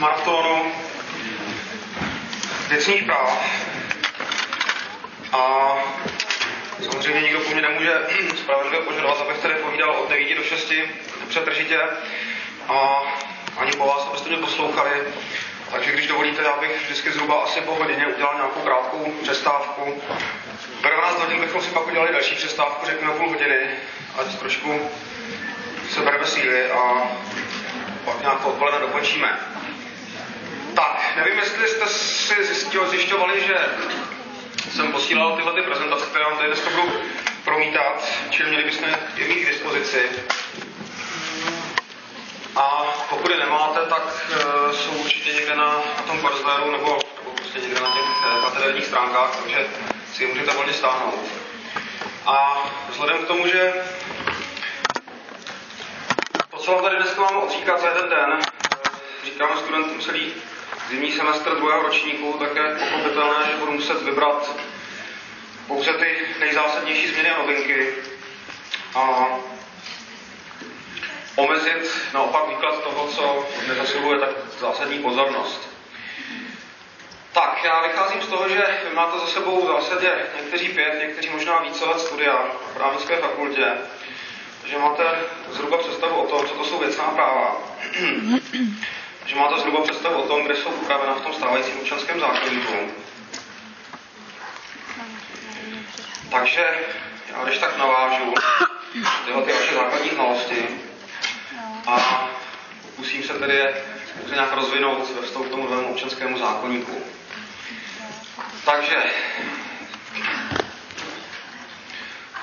maratonu věcných práv. A samozřejmě nikdo po mně nemůže spravedlivě požadovat, abych tady povídal od 9 do 6 přetržitě a ani po vás, abyste mě poslouchali. Takže když dovolíte, já bych vždycky zhruba asi po hodině udělal nějakou krátkou přestávku. Ve 12 hodin bychom si pak udělali další přestávku, řekněme půl hodiny, ať trošku se bereme síly a pak nějak odpoledne dokončíme. Tak, nevím, jestli jste si zjistil, zjišťovali, že jsem posílal tyhle ty prezentace, které vám tady dneska budu promítat, čili měli bychom je mít k dispozici. A pokud je nemáte, tak uh, jsou určitě někde na, na tom Coursera nebo, nebo prostě někde na těch uh, katederních stránkách, takže si je můžete volně stáhnout. A vzhledem k tomu, že to, co vám tady dneska mám odříkat za jeden den, uh, říkáme studentům celý zimní semestr druhého ročníku, tak je pochopitelné, že budu muset vybrat pouze ty nejzásadnější změny a novinky. A omezit naopak výklad toho, co nezasluhuje tak zásadní pozornost. Tak, já vycházím z toho, že vy máte za sebou v zásadě někteří pět, někteří možná více let studia na právnické fakultě, že máte zhruba představu o tom, co to jsou věcná práva, že máte zhruba představu o tom, kde jsou upravena v tom stávajícím občanském zákonníku. Takže já když tak navážu tyhle ty vaše základní znalosti, a pokusím se tedy je nějak rozvinout ve vztahu k tomu novému občanskému zákonníku. Takže,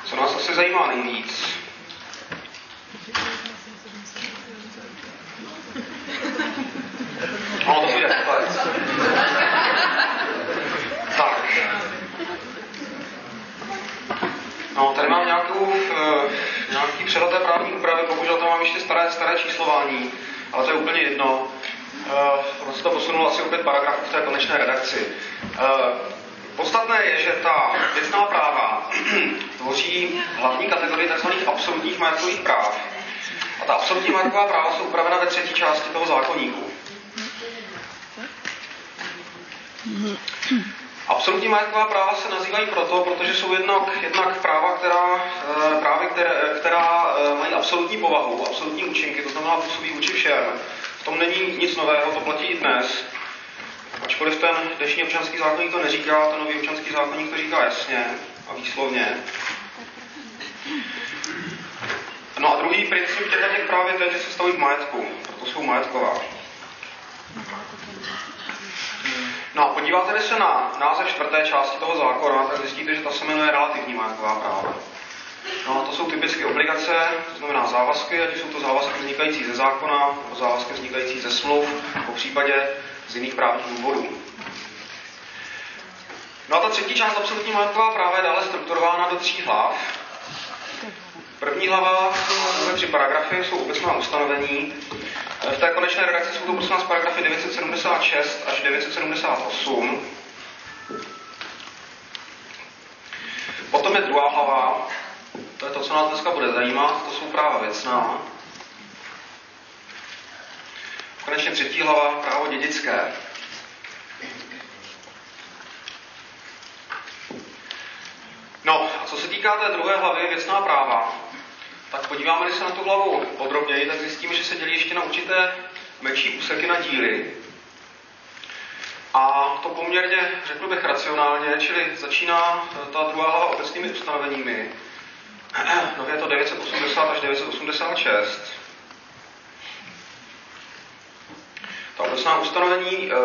co nás asi zajímá nejvíc, Tak. No, tady mám nějakou, uh, nějaký přehled té právní úpravy, bohužel tam mám ještě staré, staré číslování, ale to je úplně jedno. Uh, se to posunul asi opět paragraf v té konečné redakci. Uh, Podstatné je, že ta věcná práva tvoří hlavní kategorii tzv. absolutních majetkových práv. A ta absolutní majetková práva jsou upravena ve třetí části toho zákonníku. Absolutní majetková práva se nazývají proto, protože jsou jednak, jednak práva, která, eh, právě které, která eh, mají absolutní povahu, absolutní účinky, to znamená působí vůči všem. V tom není nic nového, to platí i dnes. Ačkoliv ten dnešní občanský zákonník to neříká, ten nový občanský zákonník to říká jasně a výslovně. No a druhý princip těch práv je že se staví v majetku, proto jsou majetková. No a podíváte se na název čtvrté části toho zákona, tak zjistíte, že ta se jmenuje relativní majetková práva. No a to jsou typicky obligace, to znamená závazky, ať jsou to závazky vznikající ze zákona, nebo závazky vznikající ze smluv, po případě z jiných právních důvodů. No a ta třetí část absolutní majetková práva je dále strukturována do tří hlav. První hlava tři paragrafy, jsou obecná ustanovení. V té konečné redakci jsou to prosím nás paragrafy 976 až 978. Potom je druhá hlava, to je to, co nás dneska bude zajímat, to jsou práva věcná. Konečně třetí hlava, právo dědické. No, a co se týká té druhé hlavy, věcná práva, tak podíváme se na tu hlavu podrobněji, tak zjistíme, že se dělí ještě na určité menší úseky na díly. A to poměrně, řekl bych, racionálně, čili začíná ta druhá hlava obecnými ustanoveními. Nově je to 980 až 986. Ta obecná ustanovení e,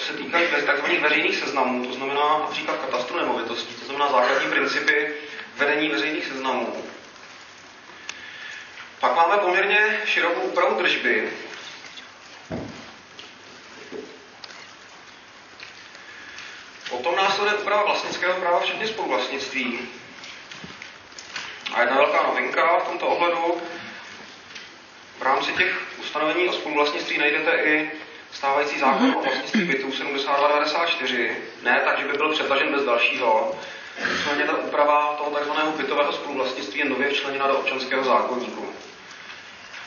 se týkají tzv. veřejných seznamů, to znamená například katastru nemovitostí, to znamená základní principy vedení veřejných seznamů. Pak máme poměrně širokou úpravu držby. Potom následuje úprava vlastnického práva, včetně spoluvlastnictví. A jedna velká novinka v tomto ohledu. V rámci těch ustanovení o spoluvlastnictví najdete i stávající zákon o vlastnictví bytů 7294. Ne tak, že by byl přetažen bez dalšího. Nicméně ta úprava toho tzv. bytového spoluvlastnictví je nově včleněna do občanského zákonníku.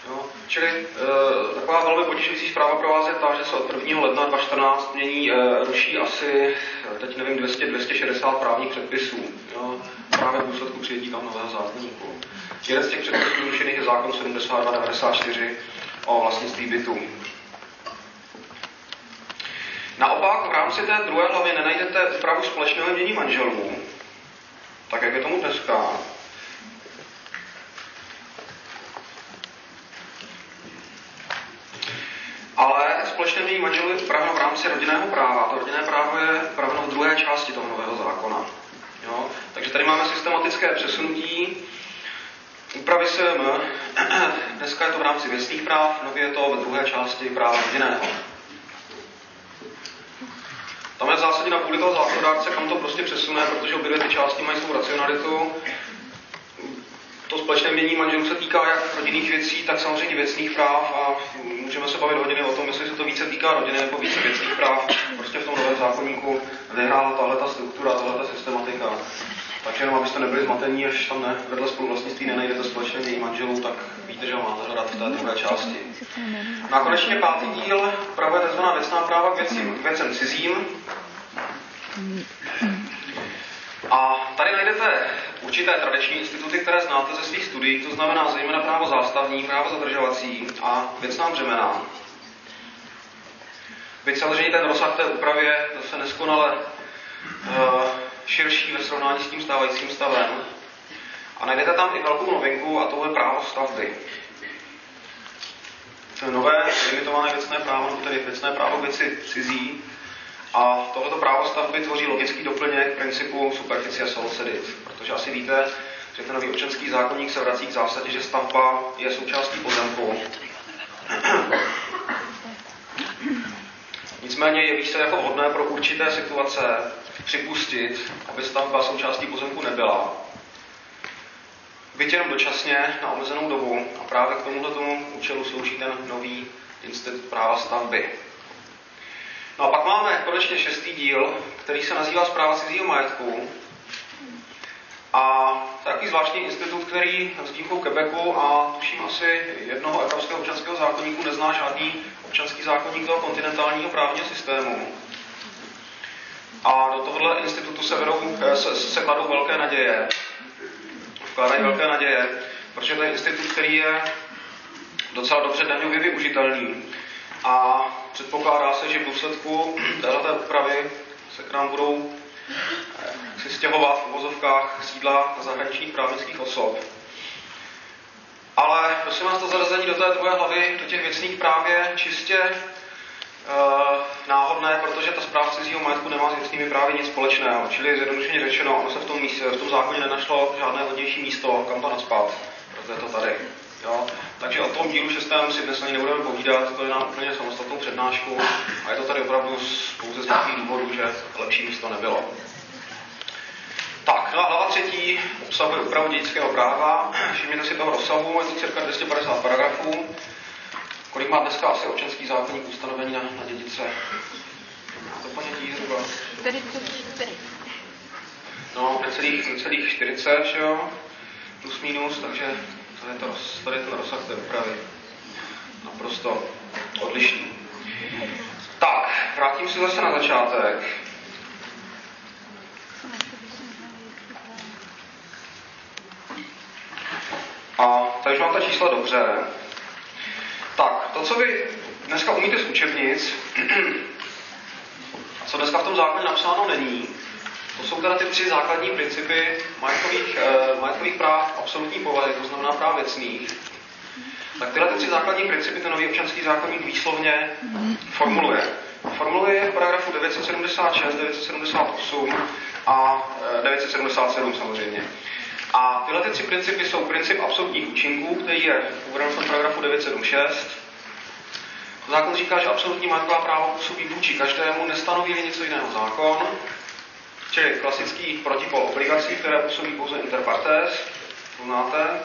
Jo? Čili e, taková velmi potěšující zpráva pro vás je ta, že se od 1. ledna 2014 mění, e, ruší asi, teď nevím, 200-260 právních předpisů. Jo? Právě v důsledku přijetí tam nového zákonníku. Jeden z těch předpisů rušených je zákon 7294 o vlastnictví bytů. Naopak v rámci té druhé hlavy nenajdete úpravu společného mění manželů, tak jak je tomu dneska. Mění manželů upraveno v rámci rodinného práva. To rodinné právo je upraveno v druhé části toho nového zákona. Jo? Takže tady máme systematické přesunutí úpravy SM. Dneska je to v rámci věcných práv, nově je to ve druhé části práva rodinného. Tam je v zásadě na půli toho zákonodárce, kam to prostě přesune, protože obě ty části mají svou racionalitu. To společné mění manželů se týká jak rodinných věcí, tak samozřejmě věcných práv a můžeme se bavit hodiny o tom, jestli se to více týká rodiny nebo více věcných práv. Prostě v tom novém zákonníku vyhrála tahle ta struktura, tahle ta systematika. Takže jenom abyste nebyli zmatení, až tam ne, vedle spoluvlastnictví nenajdete společné mění manželů, tak víte, že máte hledat v té druhé části. No a konečně pátý díl upravuje tzv. věcná práva k věcím, k věcem cizím. A tady najdete určité tradiční instituty, které znáte ze svých studií, to znamená zejména právo zástavní, právo zadržovací a věcná břemena. Byť samozřejmě ten rozsah té úpravy je zase neskonale uh, širší ve srovnání s tím stávajícím stavem. A najdete tam i velkou novinku a to je právo stavby. To je nové limitované věcné právo, nebo tedy věcné právo věci cizí. A tohoto právo stavby tvoří logický doplněk principu superficie solcedit, protože asi víte, že ten nový občanský zákonník se vrací k zásadě, že stavba je součástí pozemku. Nicméně jeví se jako vhodné pro určité situace připustit, aby stavba součástí pozemku nebyla. Byť jenom dočasně na omezenou dobu a právě k tomuto tomu účelu slouží ten nový institut práva stavby. No a pak máme konečně šestý díl, který se nazývá Zpráva cizího majetku. A to je takový zvláštní institut, který s výjimkou Quebecu a tuším asi jednoho evropského občanského zákonníku nezná žádný občanský zákonník toho kontinentálního právního systému. A do tohohle institutu se, vedou, eh, se, se kladou velké naděje. Vkládají velké naděje, protože to je institut, který je docela dobře daňově využitelný. A předpokládá se, že v důsledku této úpravy se k nám budou si stěhovat v uvozovkách sídla zahraničních právnických osob. Ale prosím vás, to zařazení do té druhé hlavy, do těch věcných práv je čistě uh, náhodné, protože ta zpráva cizího majetku nemá s věcnými právy nic společného. Čili zjednodušeně řečeno, ono se v tom, místě, v tom zákoně nenašlo žádné vhodnější místo, kam to nadspat. Proto je to tady. Jo? Takže o tom dílu šestém si dnes ani nebudeme povídat, to je na úplně samostatnou přednášku a je to tady opravdu pouze z nějakých důvodů, že lepší místo nebylo. Tak, no a hlava třetí obsahuje úpravu dědického práva. Všimněte si toho rozsahu, je to cirka 250 paragrafů. Kolik má dneska asi občanský zákonník ustanovení na, na dědice? To ponětí zhruba? 44. No, necelých 40, jo? Plus minus, takže je, to, tady ten rozsah té úpravy. Naprosto odlišný. Tak, vrátím se zase na začátek. A tady mám ta čísla dobře. Tak, to, co vy dneska umíte z učebnic, co dneska v tom zákoně napsáno není, to jsou teda ty tři základní principy majetkových, eh, majetkových práv absolutní povahy, to znamená práv věcných. Tak tyhle ty tři základní principy ten nový občanský zákonník výslovně formuluje. Formuluje je v paragrafu 976, 978 a 977 eh, samozřejmě. A tyhle ty tři principy jsou princip absolutních účinků, který je uveden v paragrafu 976. Zákon říká, že absolutní majetková práva působí vůči každému, nestanoví něco jiného zákon. Čili klasický protipol obligací, které působí pouze inter partes, to znáte.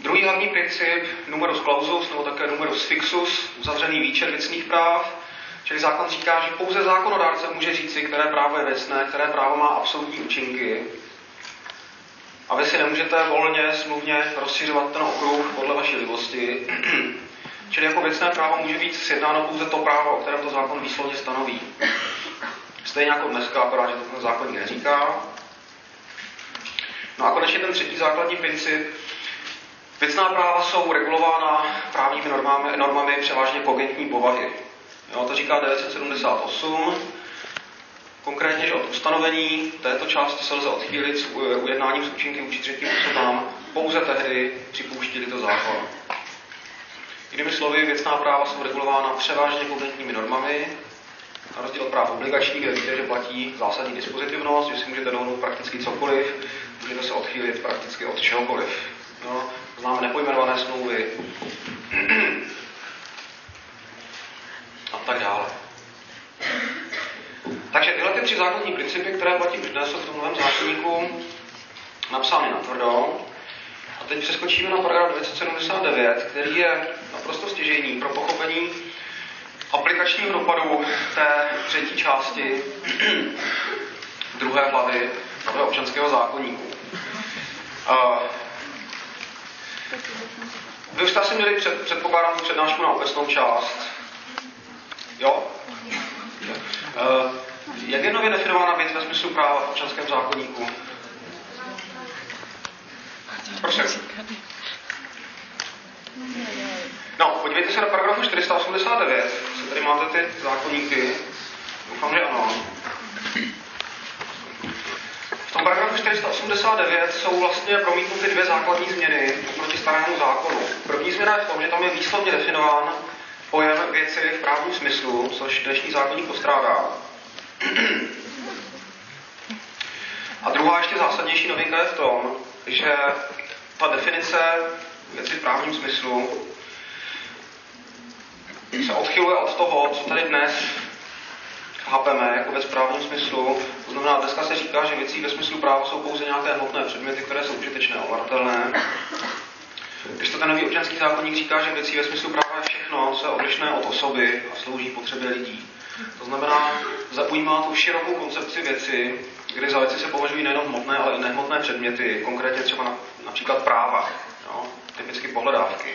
Druhý hlavní princip, numerus clausus, nebo také numerus fixus, uzavřený výčet věcných práv. Čili zákon říká, že pouze zákonodárce může říci, které právo je věcné, které právo má absolutní účinky. A vy si nemůžete volně, smluvně rozšiřovat ten okruh podle vaší libosti. Čili jako věcné právo může být sjednáno pouze to právo, o kterém to zákon výslovně stanoví. Stejně jako dneska, akorát, že to ten zákon neříká. No a konečně ten třetí základní princip. Věcná práva jsou regulována právními normami, normami převážně kogentní povahy. Jo, to říká 978. Konkrétně, že od ustanovení této části se lze odchýlit s ujednáním s účinky vůči třetím osobám pouze tehdy připouštili to zákon. Jinými slovy, věcná práva jsou regulována převážně kogentními normami, na rozdíl od práv obligačních, kde víte, že platí zásadní dispozitivnost, že si můžete dohodnout prakticky cokoliv, můžete se odchýlit prakticky od čehokoliv. No, známe nepojmenované smlouvy a tak dále. Takže tyhle ty tři základní principy, které platí už dnes, jsou v tom novém zákonníku napsány na tvrdo. A teď přeskočíme na paragraf 979, který je naprosto stěžejný pro pochopení aplikačního dopadu té třetí části druhé hlavy nového občanského zákonníku. Vy už jste asi měli před, předpokládám přednášku na obecnou část. Jo? Uh, jak je nově definována věc ve smyslu práva v občanském zákonníku? Prosím. No, podívejte se na paragrafu 489, co tady máte ty zákonníky. Doufám, že ano. V tom paragrafu 489 jsou vlastně promítnuty dvě základní změny oproti starému zákonu. První změna je v tom, že tam je výslovně definován pojem věci v právním smyslu, což dnešní zákonník postrádá. A druhá ještě zásadnější novinka je v tom, že ta definice věci v právním smyslu se odchyluje od toho, co tady dnes chápeme jako ve správním smyslu. To znamená, dneska se říká, že věcí ve smyslu práva jsou pouze nějaké hmotné předměty, které jsou užitečné a ovladatelné. Když to ten nový občanský zákonník říká, že věcí ve smyslu práva je všechno, co je odlišné od osoby a slouží potřebě lidí. To znamená, zaujímá tu širokou koncepci věci, kdy za věci se považují nejenom hmotné, ale i nehmotné předměty, konkrétně třeba na, například práva, jo, typicky pohledávky.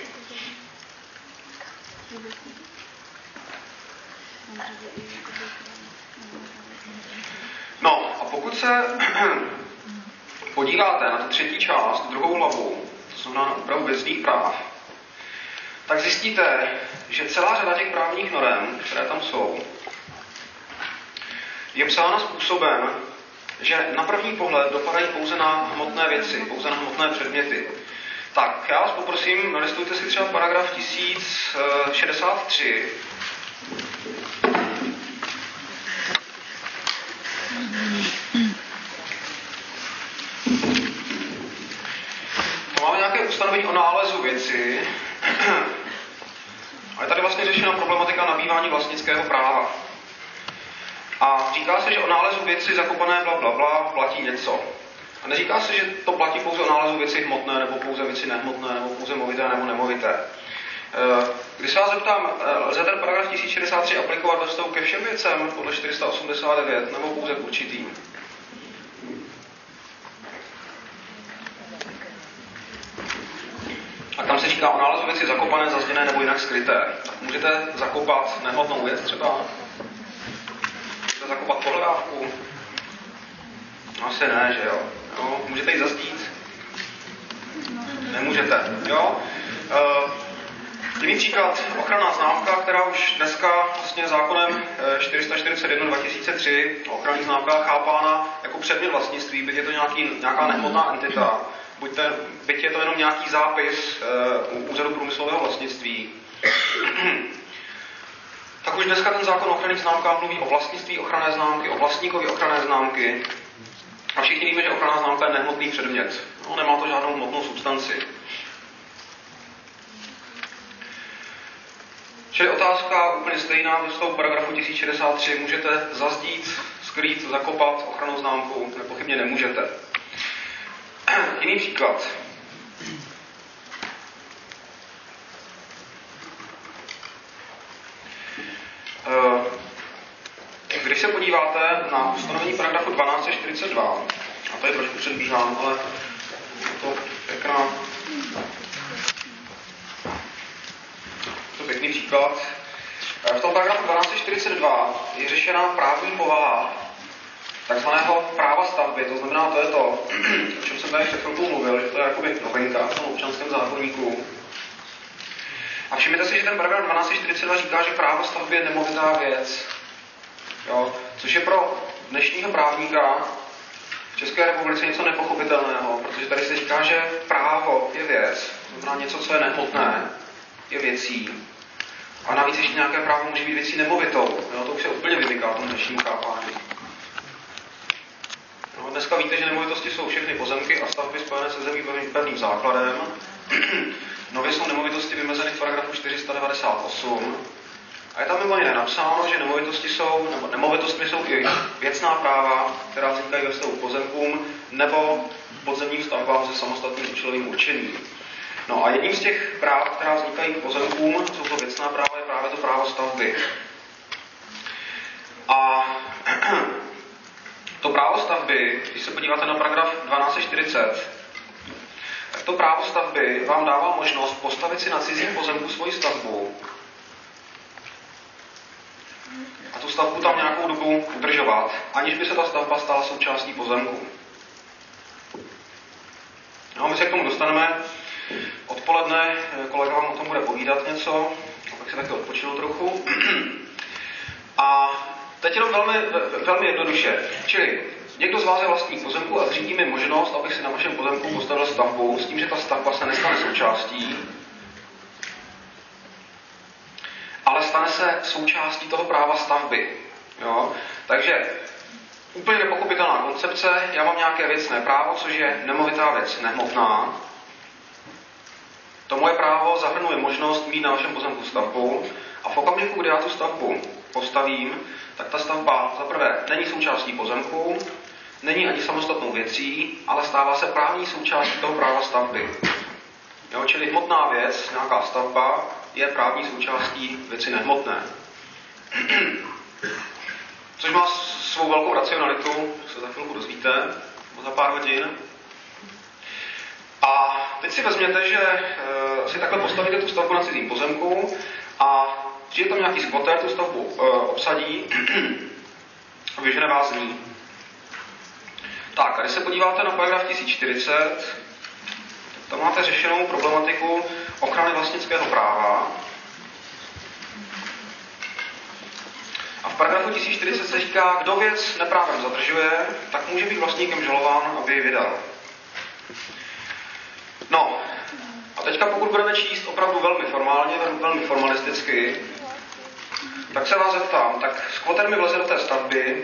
No a pokud se podíváte na tu třetí část, druhou hlavu, to znamená na úpravu věcných práv, tak zjistíte, že celá řada těch právních norem, které tam jsou, je psána způsobem, že na první pohled dopadají pouze na hmotné věci, pouze na hmotné předměty. Tak, já vás poprosím, nalistujte si třeba paragraf 1063. To máme nějaké ustanovení o nálezu věci. A je tady vlastně řešena problematika nabývání vlastnického práva. A říká se, že o nálezu věci zakopané bla, bla, bla platí něco. A neříká se, že to platí pouze o nálezu věci hmotné, nebo pouze věci nehmotné, nebo pouze movité nebo nemovité. Eh, když se vás zeptám, eh, lze ten paragraf 1063 aplikovat vztahu ke všem věcem podle 489, nebo pouze k určitým? Tam se říká o nálezu věci zakopané, zazděné nebo jinak skryté. Tak můžete zakopat nehmotnou věc třeba? Můžete zakopat pohledávku? Asi ne, že jo? jo? Můžete ji zazdít? Nemůžete, jo? Uh, Jiný příklad, ochranná známka, která už dneska vlastně zákonem 441 2003 ochranní známka chápána jako předmět vlastnictví, byť je to nějaký, nějaká nehmotná entita, buď, ten, byť je to jenom nějaký zápis uh, úřadu průmyslového vlastnictví. tak už dneska ten zákon o ochranných známkách mluví o vlastnictví ochranné známky, o vlastníkovi ochranné známky, a všichni víme, že ochranná známka je nehmotný předmět. No, nemá to žádnou hmotnou substanci. Čili otázka úplně stejná ve stavu paragrafu 1063. Můžete zazdít, skrýt, zakopat ochranou známku? Nepochybně nemůžete. Jiný příklad. Uh, když se podíváte na ustanovení paragrafu 1242, a tady trošku předbíhám, ale pěkná. To je pěkný příklad. V tom paragrafu 1242 je řešena právní povaha takzvaného práva stavby, to znamená, to je to, o jsem tady před chvilkou mluvil, že to je jakoby novinka v tom občanském zákonníku. A všimněte si, že ten paragraf 1242 říká, že právo stavby je nemovitá věc. Jo? Což je pro dnešního právníka v České republice něco nepochopitelného, protože tady se říká, že právo je věc, to znamená něco, co je nehmotné, je věcí. A navíc ještě nějaké právo může být věcí nemovitou. Jo? To už se úplně vymyká tomu dnešnímu chápání. Dneska víte, že nemovitosti jsou všechny pozemky a stavby spojené se zemí pevným základem. Nově jsou nemovitosti vymezeny v paragrafu 498. A je tam mimo jiné napsáno, že nemovitosti jsou, nebo nemovitostmi jsou i věcná práva, která vznikají ve vztahu pozemkům nebo podzemním stavbám se samostatným účelovým určením. No a jedním z těch práv, která vznikají k pozemkům, jsou to věcná práva, je právě to právo stavby. A to právo stavby, když se podíváte na paragraf 1240, tak to právo stavby vám dává možnost postavit si na cizím pozemku svoji stavbu a tu stavbu tam nějakou dobu udržovat, aniž by se ta stavba stala součástí pozemku. No, my se k tomu dostaneme. Odpoledne kolega vám o tom bude povídat něco, abych se taky odpočinul trochu. A teď jenom velmi, velmi jednoduše. Čili někdo z vás je vlastník pozemku a zřídí mi možnost, abych si na vašem pozemku postavil stavbu s tím, že ta stavba se nestane součástí, ale stane se součástí toho práva stavby. Jo? Takže úplně nepochopitelná koncepce, já mám nějaké věcné právo, což je nemovitá věc, nehmotná. To moje právo zahrnuje možnost mít na vašem pozemku stavbu a v okamžiku, kdy já tu stavbu postavím, tak ta stavba za prvé není součástí pozemku, není ani samostatnou věcí, ale stává se právní součástí toho práva stavby. Jo, čili hmotná věc, nějaká stavba, je právní součástí věci nehmotné. Což má svou velkou racionalitu, se za chvilku dozvíte, za pár hodin. A teď si vezměte, že e, si takhle postavíte tu stavbu na cizím pozemku a přijde tam nějaký skvoter, tu stavbu e, obsadí a vyžene vás z ní. Tak, a když se podíváte na paragraf 1040, tam máte řešenou problematiku ochrany vlastnického práva. A v paragrafu 1040 se říká, kdo věc neprávem zadržuje, tak může být vlastníkem žalován, aby ji vydal. No, a teďka pokud budeme číst opravdu velmi formálně, velmi formalisticky, tak se vás zeptám, tak skvoter mi vleze do té stavby,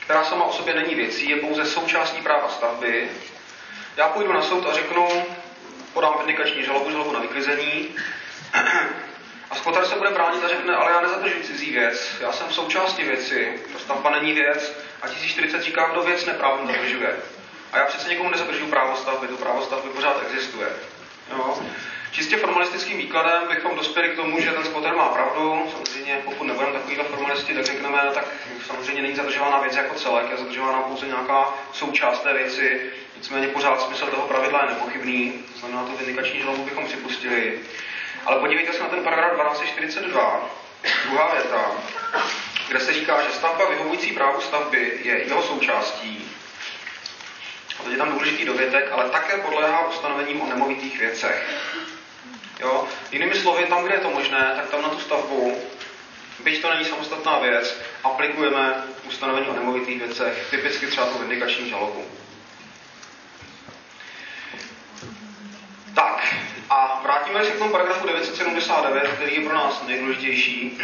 která sama o sobě není věcí, je pouze součástí práva stavby. Já půjdu na soud a řeknu, podám vindikační žalobu, žalobu na vyklizení. A skvotar se bude bránit a řekne, ale já nezadržuji cizí věc, já jsem součástí věci, ta stavba není věc a 1040 říká, kdo věc neprávem zadržuje. A já přece někomu nezadržuju právo stavby, to právo stavby pořád existuje. Jo? Čistě formalistickým výkladem bychom dospěli k tomu, že ten skvoter má pravdu. Samozřejmě, pokud nebudeme takovýhle formalisti, tak řekneme, tak samozřejmě není zadržována věc jako celek, je zadržována pouze nějaká součást té věci. Nicméně pořád smysl toho pravidla je nepochybný, to znamená, to vynikační žalobu bychom připustili. Ale podívejte se na ten paragraf 1242, druhá věta, kde se říká, že stavba vyhovující právu stavby je jeho součástí. A teď je tam důležitý dovětek, ale také podléhá ustanovením o nemovitých věcech. Jinými slovy, tam, kde je to možné, tak tam na tu stavbu, byť to není samostatná věc, aplikujeme ustanovení o nemovitých věcech, typicky třeba tu vindikační žalobu. Tak, a vrátíme se k tomu paragrafu 979, který je pro nás nejdůležitější.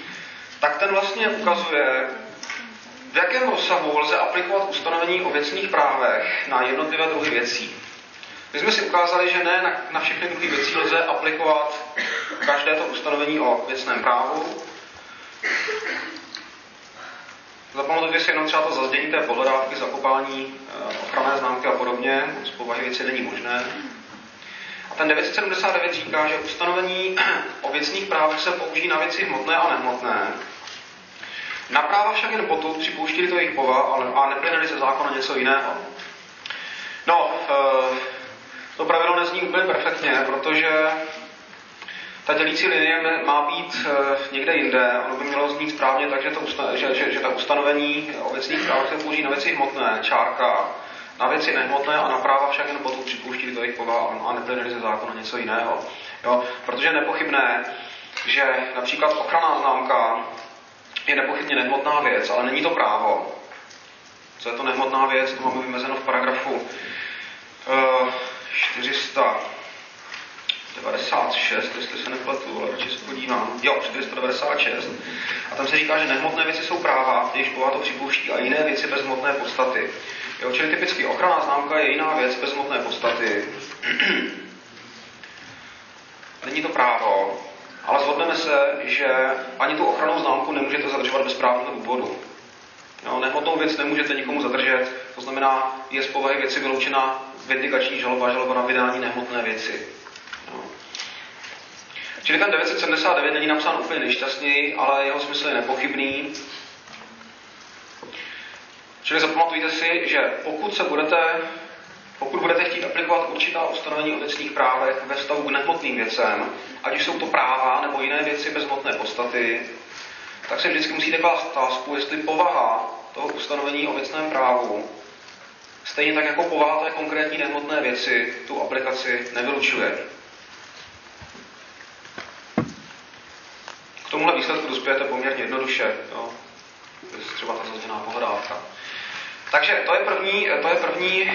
tak ten vlastně ukazuje, v jakém rozsahu lze aplikovat ustanovení o věcných právech na jednotlivé druhy věcí. My jsme si ukázali, že ne na, na všechny druhy věcí lze aplikovat každé to ustanovení o věcném právu. Zapamatujte si jenom třeba to zazdění té pohledávky, zakopání eh, ochranné známky a podobně. Z povahy věci není možné. A ten 979 říká, že ustanovení o věcných právech se použijí na věci hmotné a nehmotné. Na práva však jen potud připouštili to jejich ale a neplynuli ze zákona něco jiného. No, e, To pravidlo nezní úplně perfektně, protože ta dělící linie má být eh, někde jinde, ono by mělo znít správně tak, že, to usta- že, že, že ta ustanovení o právech se použijí na věci hmotné, čárka, na věci nehmotné a na práva však jen potom připouští to jejich povaha a neplynuli ze zákona něco jiného. Jo? Protože je nepochybné, že například ochranná známka je nepochybně nehmotná věc, ale není to právo. Co je to nehmotná věc, to máme vymezeno v paragrafu uh, 400. 96, jestli se nepletu, ale radši se podívám. Jo, 496. A tam se říká, že nehmotné věci jsou práva, jejichž povaha to připouští, a jiné věci bez hmotné podstaty. Jo, čili typicky ochranná známka je jiná věc bez hmotné podstaty. Není to právo, ale zhodneme se, že ani tu ochranou známku nemůžete zadržovat bez právního důvodu. Jo, nehmotnou věc nemůžete nikomu zadržet, to znamená, je z povahy věci vyloučena vindikační žaloba, žaloba na vydání nehmotné věci. Čili ten 979 není napsán úplně nejšťastněji, ale jeho smysl je nepochybný. Čili zapamatujte si, že pokud se budete, pokud budete chtít aplikovat určitá ustanovení o věcných právech ve vztahu k nehmotným věcem, ať už jsou to práva nebo jiné věci bez hmotné podstaty, tak se vždycky musíte klást otázku, jestli povaha toho ustanovení o věcném právu, stejně tak jako povaha té konkrétní nehmotné věci, tu aplikaci nevylučuje. tomuhle výsledku dospějete poměrně jednoduše. Jo? Třeba ta zazněná pohledávka. Takže to je první, to je první e,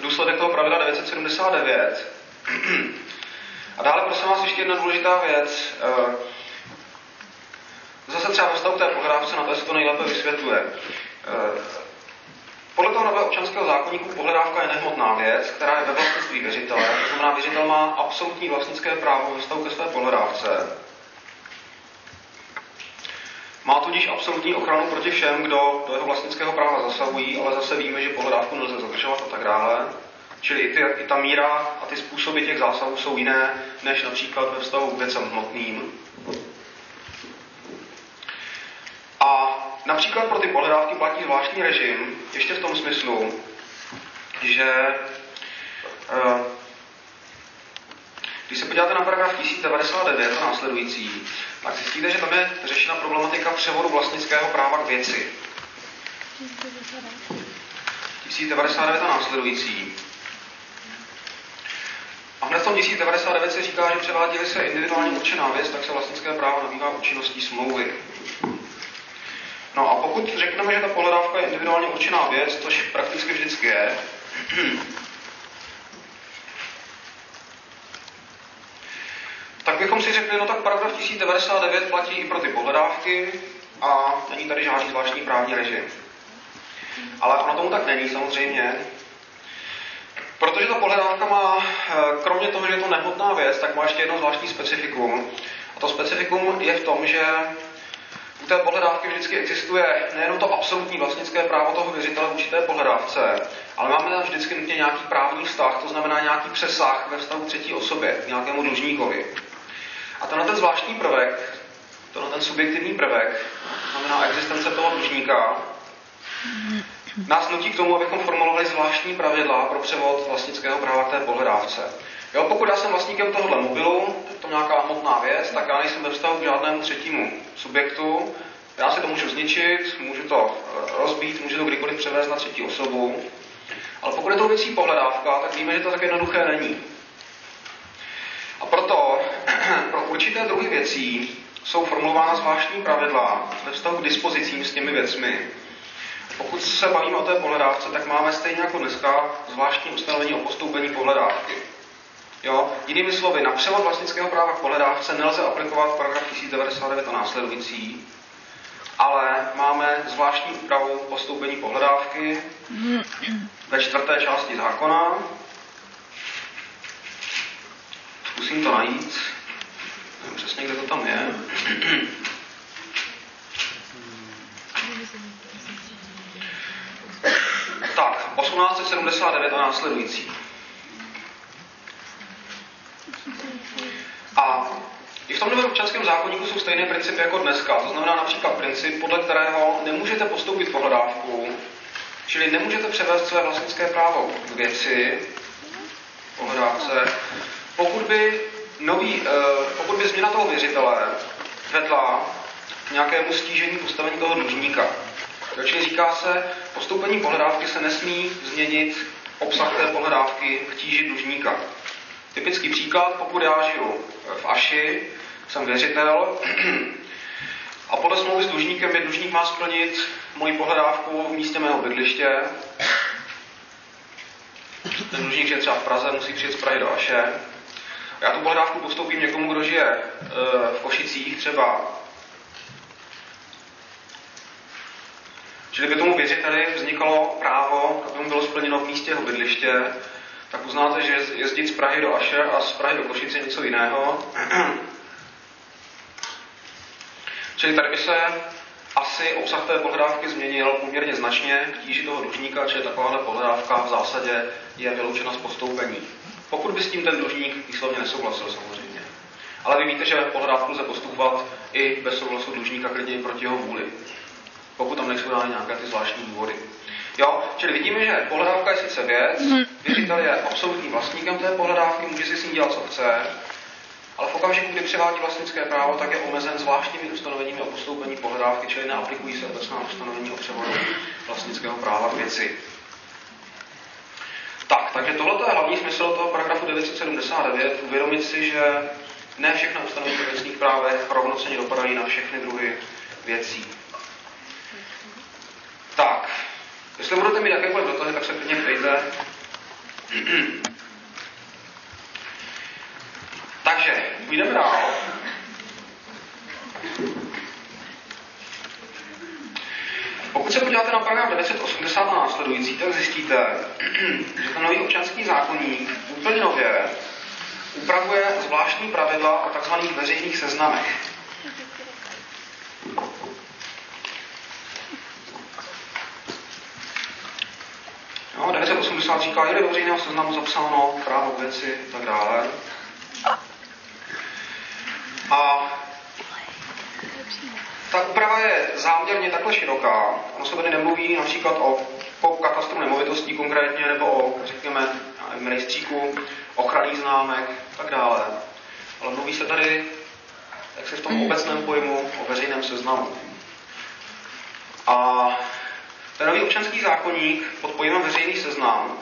důsledek toho pravidla 979. A dále prosím vás ještě jedna důležitá věc. E, zase třeba ve stavu té pohledávce na to se to nejlépe vysvětluje. E, podle toho nového občanského zákonníku pohledávka je nehmotná věc, která je ve vlastnictví věřitele. To znamená, věřitel má absolutní vlastnické právo ve stavu ke své pohledávce. Má tudíž absolutní ochranu proti všem, kdo do jeho vlastnického práva zasahují, ale zase víme, že pohledávku nelze zadržovat a tak dále. Čili i, ty, i ta míra a ty způsoby těch zásahů jsou jiné, než například ve vztahu k věcem hmotným. A například pro ty pohledávky platí zvláštní režim, ještě v tom smyslu, že eh, když se podíváte na paragraf 1099 a následující, tak zjistíte, že tam je řešena problematika převodu vlastnického práva k věci. 1099 a následující. A hned v tom 1099 se říká, že převádí se individuálně určená věc, tak se vlastnické právo nabývá účinností smlouvy. No a pokud řekneme, že ta pohledávka je individuálně určená věc, což prakticky vždycky je, tak bychom si řekli, no tak paragraf 1099 platí i pro ty pohledávky a není tady žádný zvláštní právní režim. Ale ono tomu tak není samozřejmě, protože ta pohledávka má, eh, kromě toho, že je to nehmotná věc, tak má ještě jedno zvláštní specifikum. A to specifikum je v tom, že u té pohledávky vždycky existuje nejenom to absolutní vlastnické právo toho věřitele vůči té pohledávce, ale máme tam vždycky nutně nějaký právní vztah, to znamená nějaký přesah ve vztahu třetí osobě, k nějakému dlužníkovi. A tenhle ten zvláštní prvek, tenhle ten subjektivní prvek, to znamená existence toho dlužníka, nás nutí k tomu, abychom formulovali zvláštní pravidla pro převod vlastnického práva k té pohledávce. Jo, pokud já jsem vlastníkem tohohle mobilu, je to nějaká hmotná věc, tak já nejsem ve vztahu k žádnému třetímu subjektu. Já si to můžu zničit, můžu to eh, rozbít, můžu to kdykoliv převést na třetí osobu. Ale pokud je to věcí pohledávka, tak víme, že to tak jednoduché není. A proto pro určité druhy věcí jsou formulována zvláštní pravidla ve vztahu k dispozicím s těmi věcmi. Pokud se bavíme o té pohledávce, tak máme stejně jako dneska zvláštní ustanovení o postoupení pohledávky. Jo? Jinými slovy, na převod vlastnického práva k pohledávce nelze aplikovat paragraf 1099 a následující, ale máme zvláštní úpravu postoupení pohledávky ve čtvrté části zákona, Zkusím to najít. Nevím přesně, kde to tam je. tak, 1879 a následující. A i v tom novém občanském zákonníku jsou stejné principy jako dneska. To znamená například princip, podle kterého nemůžete postoupit pohledávku, čili nemůžete převést své vlastnické právo k věci, pohledávce, pokud by, nový, eh, pokud by změna toho věřitele vedla k nějakému stížení postavení toho dlužníka. Takže říká se, postoupení pohledávky se nesmí změnit obsah té pohledávky k tíži dlužníka. Typický příklad, pokud já žiju v Aši, jsem věřitel a podle smlouvy s dlužníkem mi dlužník má splnit moji pohledávku v místě mého bydliště. Ten dlužník je třeba v Praze, musí přijet z Prahy do Aše. Já tu pohledávku postoupím někomu, kdo žije e, v Košicích třeba. Čili by tomu věřiteli vznikalo právo, aby mu bylo splněno v místě jeho bydliště, tak uznáte, že jezdit z Prahy do Aše a z Prahy do Košice něco jiného. Čili tady by se asi obsah té pohledávky změnil poměrně značně k tíži toho dlužníka, čili takováhle pohledávka v zásadě je vyloučena z postoupení. Pokud by s tím ten dlužník výslovně nesouhlasil samozřejmě. Ale vy víte, že pohledávku lze postupovat i bez souhlasu dlužníka, klidně proti jeho vůli. Pokud tam nejsou dány nějaké ty zvláštní důvody. Jo, čili vidíme, že pohledávka je sice věc, věřitel je absolutním vlastníkem té pohledávky, může si s ní dělat, co chce, ale v okamžiku, kdy převádí vlastnické právo, tak je omezen zvláštními ustanoveními o postoupení pohledávky, čili neaplikují se obecná ustanovení o převodu vlastnického práva k věci. Tak, takže tohle je hlavní smysl toho paragrafu 979, uvědomit si, že ne všechna ustanovení o věcných právech rovnoceně dopadají na všechny druhy věcí. Tak, jestli budete mít jakékoliv dotazy, tak se klidně ptejte. Takže, půjdeme dál. Pokud se podíváte na paragraf 980 a následující, tak zjistíte, že ten nový občanský zákonník úplně nově upravuje zvláštní pravidla o tzv. veřejných seznamech. No, 980 říká, je do veřejného seznamu zapsáno právo věci a tak dále. A ta úprava je záměrně takhle široká. Ono se tady nemluví například o po katastru nemovitostí konkrétně, nebo o, řekněme, rejstříku ochranných známek a tak dále. Ale mluví se tady, jak se v tom obecném pojmu, o veřejném seznamu. A ten nový občanský zákonník pod pojmem veřejný seznam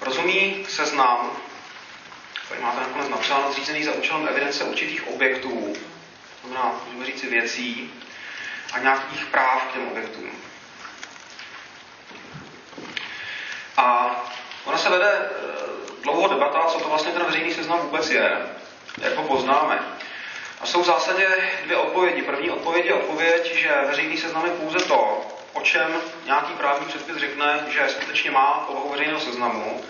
rozumí seznam, který máte nakonec napsáno, zřízený za účelem evidence určitých objektů, to znamená, můžeme říct si věcí, a nějakých práv k těm objektům. A ona se vede eh, dlouho debata, co to vlastně ten veřejný seznam vůbec je, jak ho poznáme. A jsou v zásadě dvě odpovědi. První odpověď je odpověď, že veřejný seznam je pouze to, o čem nějaký právní předpis řekne, že skutečně má povahu veřejného seznamu,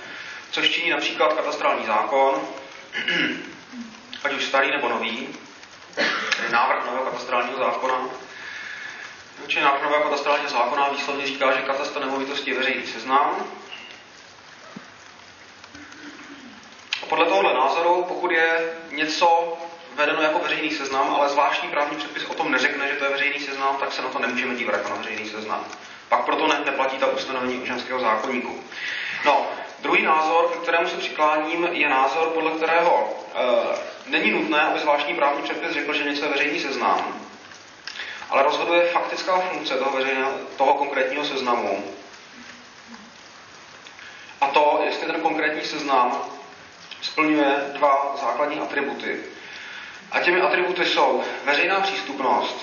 což činí například katastrální zákon, ať už starý nebo nový, tedy návrh nového katastrálního zákona. Čili návrh nového katastrálního zákona výslovně říká, že katastr nemovitosti je veřejný seznam. A podle tohohle názoru, pokud je něco vedeno jako veřejný seznam, ale zvláštní právní předpis o tom neřekne, že to je veřejný seznam, tak se na to nemůžeme dívat jako na veřejný seznam. Pak proto ne, neplatí ta ustanovení občanského zákonníku. No, druhý názor, ke kterému se přikláním, je názor, podle kterého e, není nutné, aby zvláštní právní předpis řekl, že něco je veřejný seznam, ale rozhoduje faktická funkce toho, veřejného, toho konkrétního seznamu. A to, jestli ten konkrétní seznam splňuje dva základní atributy. A těmi atributy jsou veřejná přístupnost,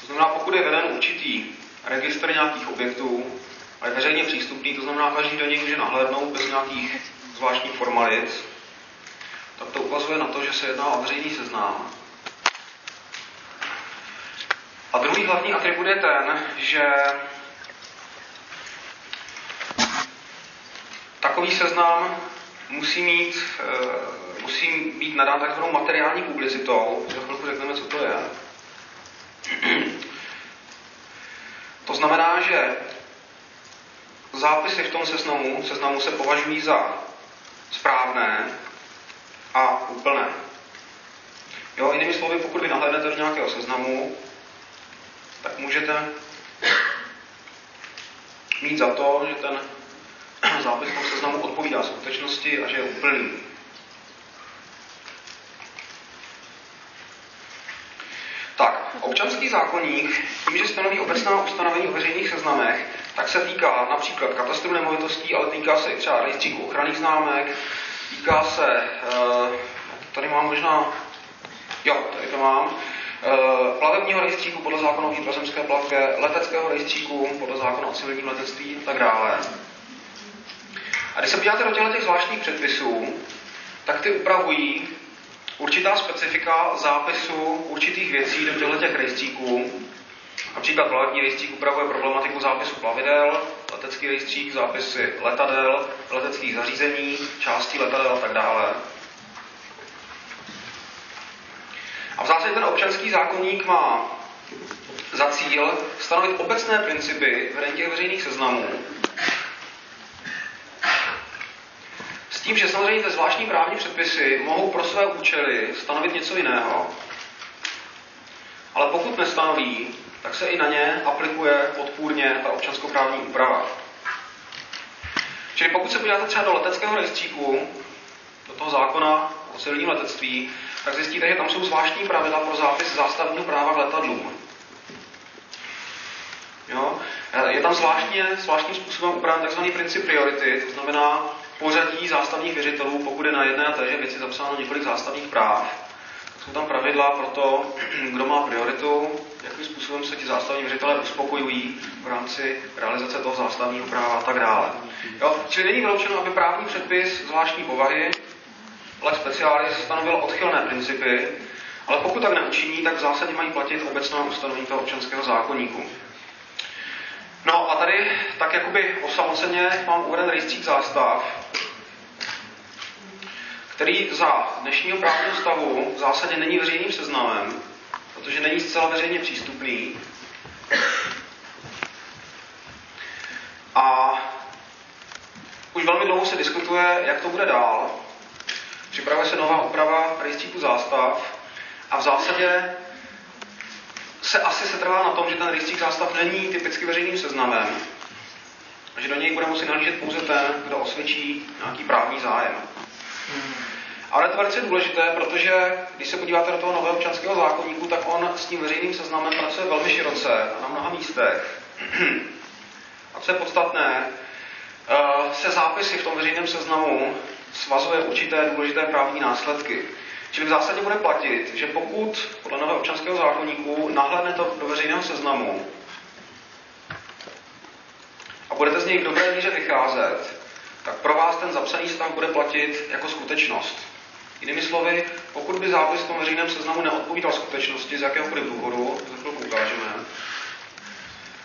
to znamená, pokud je veden určitý registr nějakých objektů, ale je veřejně přístupný, to znamená, každý do něj může nahlédnout bez nějakých zvláštních formalit, tak to ukazuje na to, že se jedná o veřejný seznam. A druhý hlavní atribut je ten, že takový seznam musí mít, e, musí být nadán takzvanou materiální publicitou. Za chvilku řekneme, co to je. To znamená, že zápisy v tom seznamu, seznamu se považují za správné a úplné. Jo, jinými slovy, pokud vy nahlédnete do nějakého seznamu, tak můžete mít za to, že ten zápis v tom seznamu odpovídá skutečnosti a že je úplný. Tak, občanský zákonník, tím, že stanoví obecná ustanovení o veřejných seznamech, tak se týká například katastru nemovitostí, ale týká se i třeba rejstříku ochranných známek, týká se, eh, tady mám možná, jo, tady to mám, eh, plavebního rejstříku podle zákona o vnitrozemské plavbě, leteckého rejstříku podle zákona o civilním letectví a tak dále. A když se podíváte do těchto těch zvláštních předpisů, tak ty upravují určitá specifika zápisu určitých věcí do těchto těch rejstříků. Například plavební rejstřík upravuje problematiku zápisu plavidel, letecký rejstřík zápisy letadel, leteckých zařízení, částí letadel a tak dále. A v zásadě ten občanský zákonník má za cíl stanovit obecné principy vedení těch veřejných seznamů, tím, že samozřejmě ty zvláštní právní předpisy mohou pro své účely stanovit něco jiného. Ale pokud nestanoví, tak se i na ně aplikuje podpůrně ta občanskoprávní úprava. Čili pokud se podíváte třeba do leteckého rejstříku, do toho zákona o civilním letectví, tak zjistíte, že tam jsou zvláštní pravidla pro zápis zástavního práva v letadlům. Jo? Je tam zvláštně, zvláštním způsobem upraven tzv. princip priority, to znamená, pořadí zástavních věřitelů, pokud je na jedné a téže věci zapsáno několik zástavních práv, jsou tam pravidla pro to, kdo má prioritu, jakým způsobem se ti zástavní věřitelé uspokojují v rámci realizace toho zástavního práva a tak dále. Jo? Čili není vyloučeno, aby právní předpis zvláštní povahy, lex specialis, stanovil odchylné principy, ale pokud tak neučiní, tak v zásadě mají platit obecná ustanovení toho občanského zákonníku. No a tady tak jakoby osamoceně mám uveden rejstřík zástav, který za dnešního právního stavu v zásadě není veřejným seznamem, protože není zcela veřejně přístupný. A už velmi dlouho se diskutuje, jak to bude dál. Připravuje se nová úprava rejstříku zástav a v zásadě se asi se trvá na tom, že ten rejstřík zástav není typicky veřejným seznamem, a že do něj bude muset nalížet pouze ten, kdo osvědčí nějaký právní zájem. Ale to je velice důležité, protože když se podíváte do toho nového občanského zákonníku, tak on s tím veřejným seznamem pracuje velmi široce a na mnoha místech. A co je podstatné, eh, se zápisy v tom veřejném seznamu svazuje určité důležité právní následky. Čili v zásadě bude platit, že pokud podle nového občanského zákonníku nahlédnete do veřejného seznamu a budete z něj v dobré míře vycházet, tak pro vás ten zapsaný stav bude platit jako skutečnost. Jinými slovy, pokud by zápis v tom veřejném seznamu neodpovídal skutečnosti z jakéhokoliv důvodu, to chvilku ukážeme,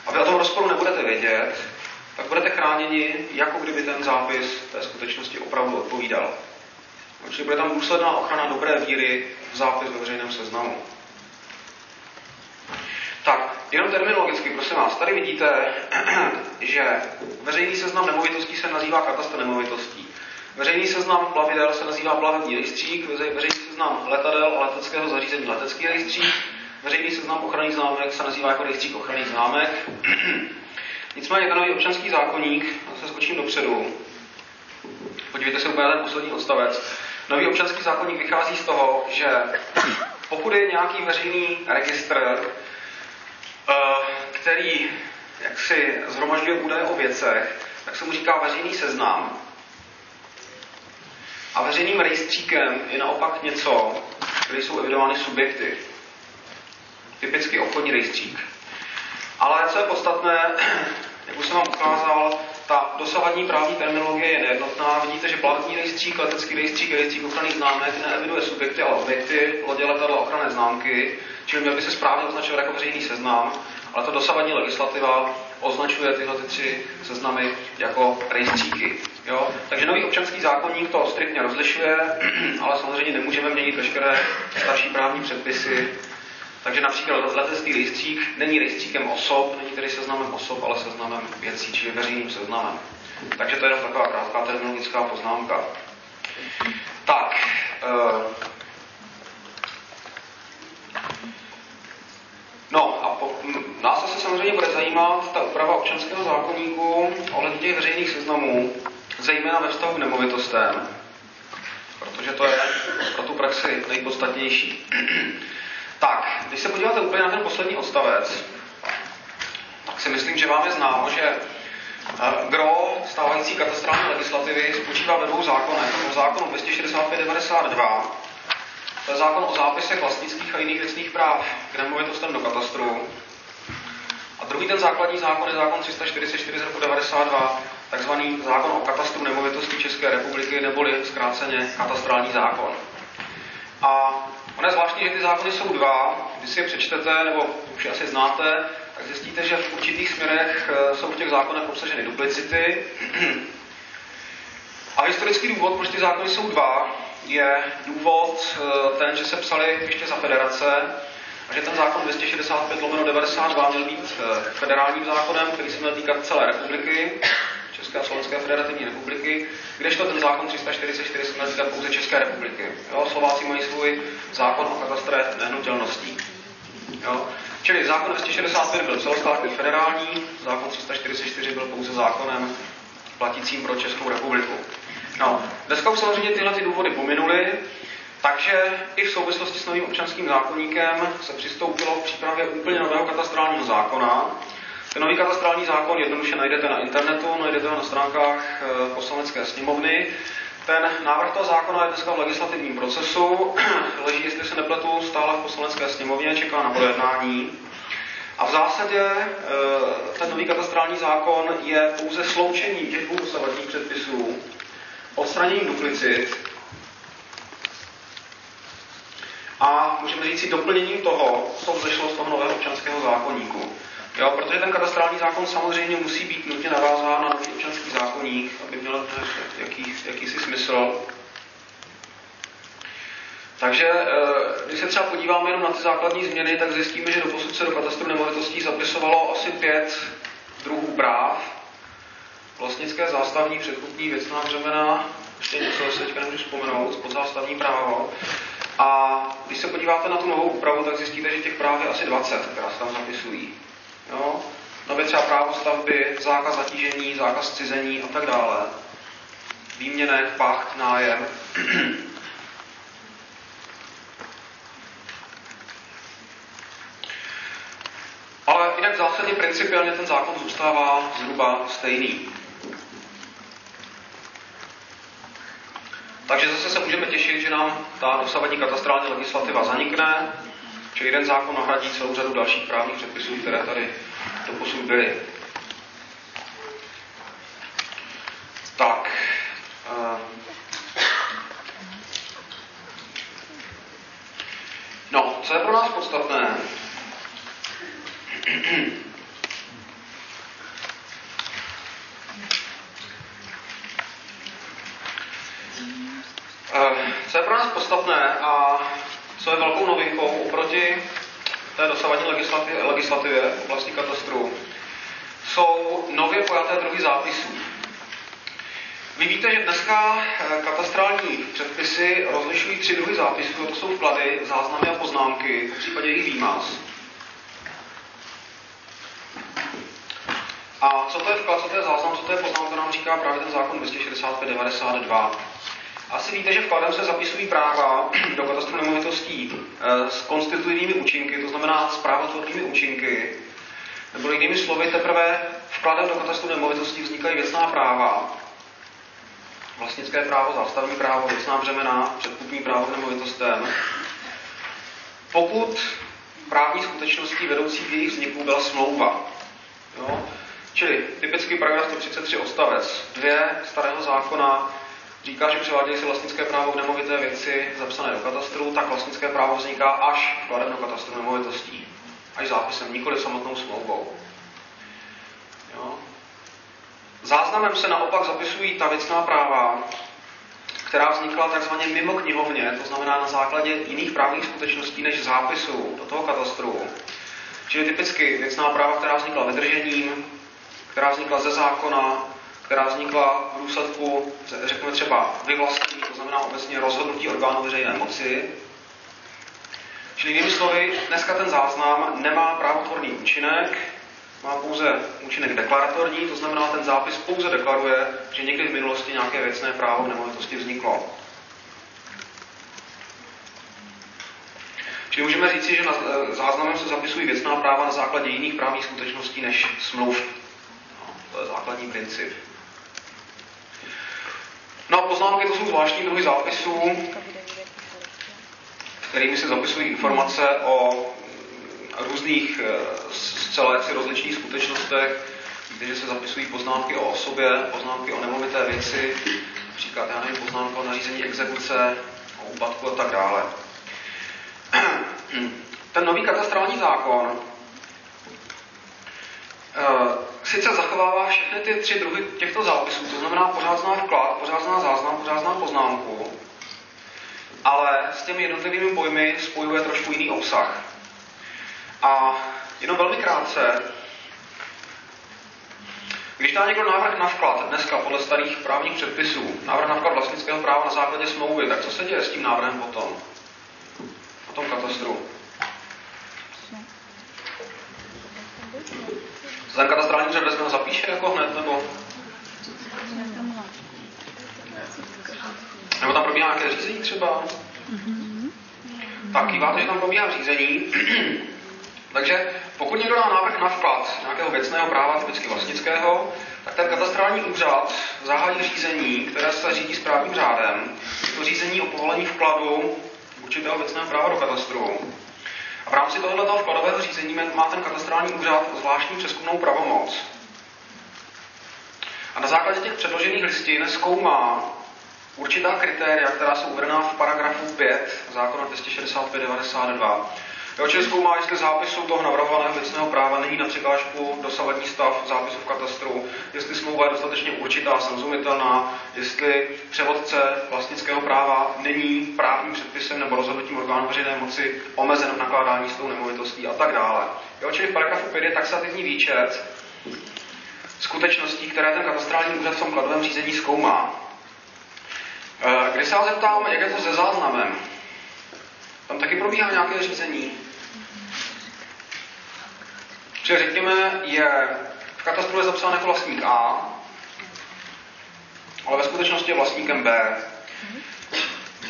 a vy o tom rozporu nebudete vědět, tak budete chráněni, jako kdyby ten zápis té skutečnosti opravdu odpovídal. Čili bude tam důsledná ochrana dobré víry v zápis ve veřejném seznamu. Tak, jenom terminologicky, prosím vás, tady vidíte, že veřejný seznam nemovitostí se nazývá katastr nemovitostí. Veřejný seznam plavidel se nazývá plavební rejstřík, veřejný seznam letadel a leteckého zařízení letecký rejstřík, veřejný seznam ochranných známek se nazývá jako rejstřík ochranných známek. Nicméně ten nový občanský zákonník, se skočím dopředu, podívejte se úplně na ten poslední odstavec, Nový občanský zákonník vychází z toho, že pokud je nějaký veřejný registr, eh, který jaksi zhromažďuje údaje o věcech, tak se mu říká veřejný seznam. A veřejným rejstříkem je naopak něco, kde jsou evidovány subjekty. Typicky obchodní rejstřík. Ale co je podstatné, jak už jsem vám ukázal, ta dosavadní právní terminologie je nejednotná. Vidíte, že plavební rejstřík, letecký rejstřík, rejstřík ochranných známek neeviduje subjekty, ale objekty, lodě, letadla, ochranné známky, čili měl by se správně označovat jako veřejný seznam, ale ta dosavadní legislativa označuje tyhle ty tři seznamy jako rejstříky. Jo? Takže nový občanský zákonník to striktně rozlišuje, ale samozřejmě nemůžeme měnit veškeré starší právní předpisy takže například letecký rejstřík není rejstříkem osob, není tedy seznamem osob, ale seznamem věcí, čili veřejným seznamem. Takže to je taková krátká terminologická poznámka. Tak. Uh, no a po, Nás asi samozřejmě bude zajímat ta úprava občanského zákonníku ohledně těch veřejných seznamů, zejména ve vztahu k nemovitostem, protože to je pro tu praxi nejpodstatnější. Tak, když se podíváte úplně na ten poslední odstavec, tak si myslím, že vám je známo, že eh, gro stávající katastrální legislativy spočívá ve dvou zákonech. O zákonu 265-92, to je zákon o zápisech vlastnických a jiných věcných práv k nemovitostem do katastru. A druhý ten základní zákon je zákon 344 z roku 92, takzvaný zákon o katastru nemovitostí České republiky, neboli zkráceně katastrální zákon. A ono je zvláštní, že ty zákony jsou dva, když si je přečtete, nebo už asi znáte, tak zjistíte, že v určitých směrech eh, jsou v těch zákonech obsaženy duplicity. A historický důvod, proč ty zákony jsou dva, je důvod eh, ten, že se psali ještě za federace a že ten zákon 265 92 měl být eh, federálním zákonem, který se měl týkat celé republiky, České a Slovenské federativní republiky, kdežto ten zákon 344 se pouze České republiky. Jo, Slováci mají svůj zákon o katastre nehnutelností. Jo. Čili zákon 265 byl celostátní federální, zákon 344 byl pouze zákonem platícím pro Českou republiku. No, dneska už samozřejmě tyhle ty důvody pominuly, takže i v souvislosti s novým občanským zákonníkem se přistoupilo k přípravě úplně nového katastrálního zákona. Ten nový katastrální zákon jednoduše najdete na internetu, najdete ho na stránkách eh, poslanecké sněmovny. Ten návrh toho zákona je dneska v legislativním procesu, leží, jestli se nepletu, stále v poslanecké sněmovně, čeká na projednání. A v zásadě eh, ten nový katastrální zákon je pouze sloučení těch dvou dosavadních předpisů, odstranění duplicit a můžeme říct si doplněním toho, co vzešlo z toho nového občanského zákonníku. Jo, protože ten katastrální zákon samozřejmě musí být nutně navázán na nový občanský zákonník, aby měl jaký, jakýsi smysl. Takže eh, když se třeba podíváme jenom na ty základní změny, tak zjistíme, že do posud se do katastru nemovitostí zapisovalo asi pět druhů práv. Vlastnické zástavní, předkupní, věcná břemena, ještě něco se teďka nemůžu vzpomenout, podzástavní právo. A když se podíváte na tu novou úpravu, tak zjistíte, že těch práv je asi 20, která se tam zapisují. Jo? Nově třeba právo stavby, zákaz zatížení, zákaz cizení a tak dále. Výměnek, pacht, nájem. Ale jinak zásadně principiálně ten zákon zůstává zhruba stejný. Takže zase se můžeme těšit, že nám ta dosavadní katastrální legislativa zanikne, že jeden zákon nahradí celou řadu dalších právních předpisů, které tady doposud byly. Tak. Uh, no, co je pro nás podstatné? Eh, co je pro nás podstatné a co je velkou novinkou oproti té dosavadní legislativě, legislativě v oblasti katastru, jsou nově pojaté druhy zápisů. Vy víte, že dneska eh, katastrální předpisy rozlišují tři druhy zápisů, to jsou vklady, záznamy a poznámky, v případě jejich výmaz. A co to je vklad, co to je záznam, co to je poznámka, nám říká právě ten zákon 265-92. Asi víte, že vkladem se zapisují práva do katastru nemovitostí eh, s konstitutivními účinky, to znamená s právotvornými účinky. Nebo jinými slovy, teprve vkladem do katastru nemovitostí vznikají věcná práva, vlastnické právo, zástavní právo, věcná břemena, předkupní právo k nemovitostem. Pokud právní skutečností vedoucí k jejich vzniku byla smlouva. Jo? Čili typický paragraf 133 odstavec 2 starého zákona říká, že převádějí se vlastnické právo k nemovité věci zapsané do katastru, tak vlastnické právo vzniká až vkladem do katastru nemovitostí. Až zápisem, nikoli samotnou smlouvou. Jo? Záznamem se naopak zapisují ta věcná práva, která vznikla takzvaně mimo knihovně, to znamená na základě jiných právních skutečností než zápisu do toho katastru. Čili typicky věcná práva, která vznikla vydržením, která vznikla ze zákona, která vznikla v důsledku, řekněme třeba vyvlastnění, to znamená obecně rozhodnutí orgánů veřejné moci, Čili jinými slovy, dneska ten záznam nemá právotvorný účinek, má pouze účinek deklaratorní, to znamená, ten zápis pouze deklaruje, že někdy v minulosti nějaké věcné právo v nemovitosti vzniklo. Čili můžeme říci, že na záznamem se zapisují věcná práva na základě jiných právních skutečností než smluv. No, to je základní princip. No a poznámky to jsou zvláštní druhy zápisů, kterými se zapisují informace o různých eh, zcela jaksi rozličných skutečnostech, kde se zapisují poznámky o osobě, poznámky o nemovité věci, například, já nevím, poznámka o nařízení exekuce, o úpadku a tak dále. Ten nový katastrální zákon uh, sice zachovává všechny ty tři druhy těchto zápisů, to znamená pořád zná vklad, pořád zná záznam, pořád zná poznámku, ale s těmi jednotlivými pojmy spojuje trošku jiný obsah. A jenom velmi krátce, když dá někdo návrh na vklad dneska podle starých právních předpisů, návrh na vklad vlastnického práva na základě smlouvy, tak co se děje s tím návrhem potom? Na tom katastru. Ten katastrální úřad vezme zapíše jako hned, nebo? Nebo tam probíhá nějaké řízení třeba? Tak kýváte, že tam probíhá řízení. Takže pokud někdo dá návrh na vklad nějakého věcného práva, typicky vlastnického, tak ten katastrální úřad zahájí řízení, které se řídí správním řádem. Je to řízení o povolení vkladu určitého věcného práva do katastru. A v rámci tohoto vkladového řízení má ten katastrální úřad zvláštní přeskumnou pravomoc. A na základě těch předložených listin zkoumá určitá kritéria, která jsou uvedená v paragrafu 5 zákona 26592 Jo, čili zkoumá, jestli zápisu toho navrhovaného věcného práva není na překážku dosavadní stav zápisu v katastru, jestli smlouva je dostatečně určitá, srozumitelná, jestli převodce vlastnického práva není právním předpisem nebo rozhodnutím orgánu veřejné moci omezen v nakládání s tou nemovitostí a tak dále. Jo, čili v paragrafu 5 je taxativní výčet skutečností, které ten katastrální úřad v tom kladovém řízení zkoumá. Eh, když se vás zeptám, jak je to se záznamem, tam taky probíhá nějaké řízení. Čili řekněme, je v katastru je zapsán jako vlastník A, ale ve skutečnosti je vlastníkem B.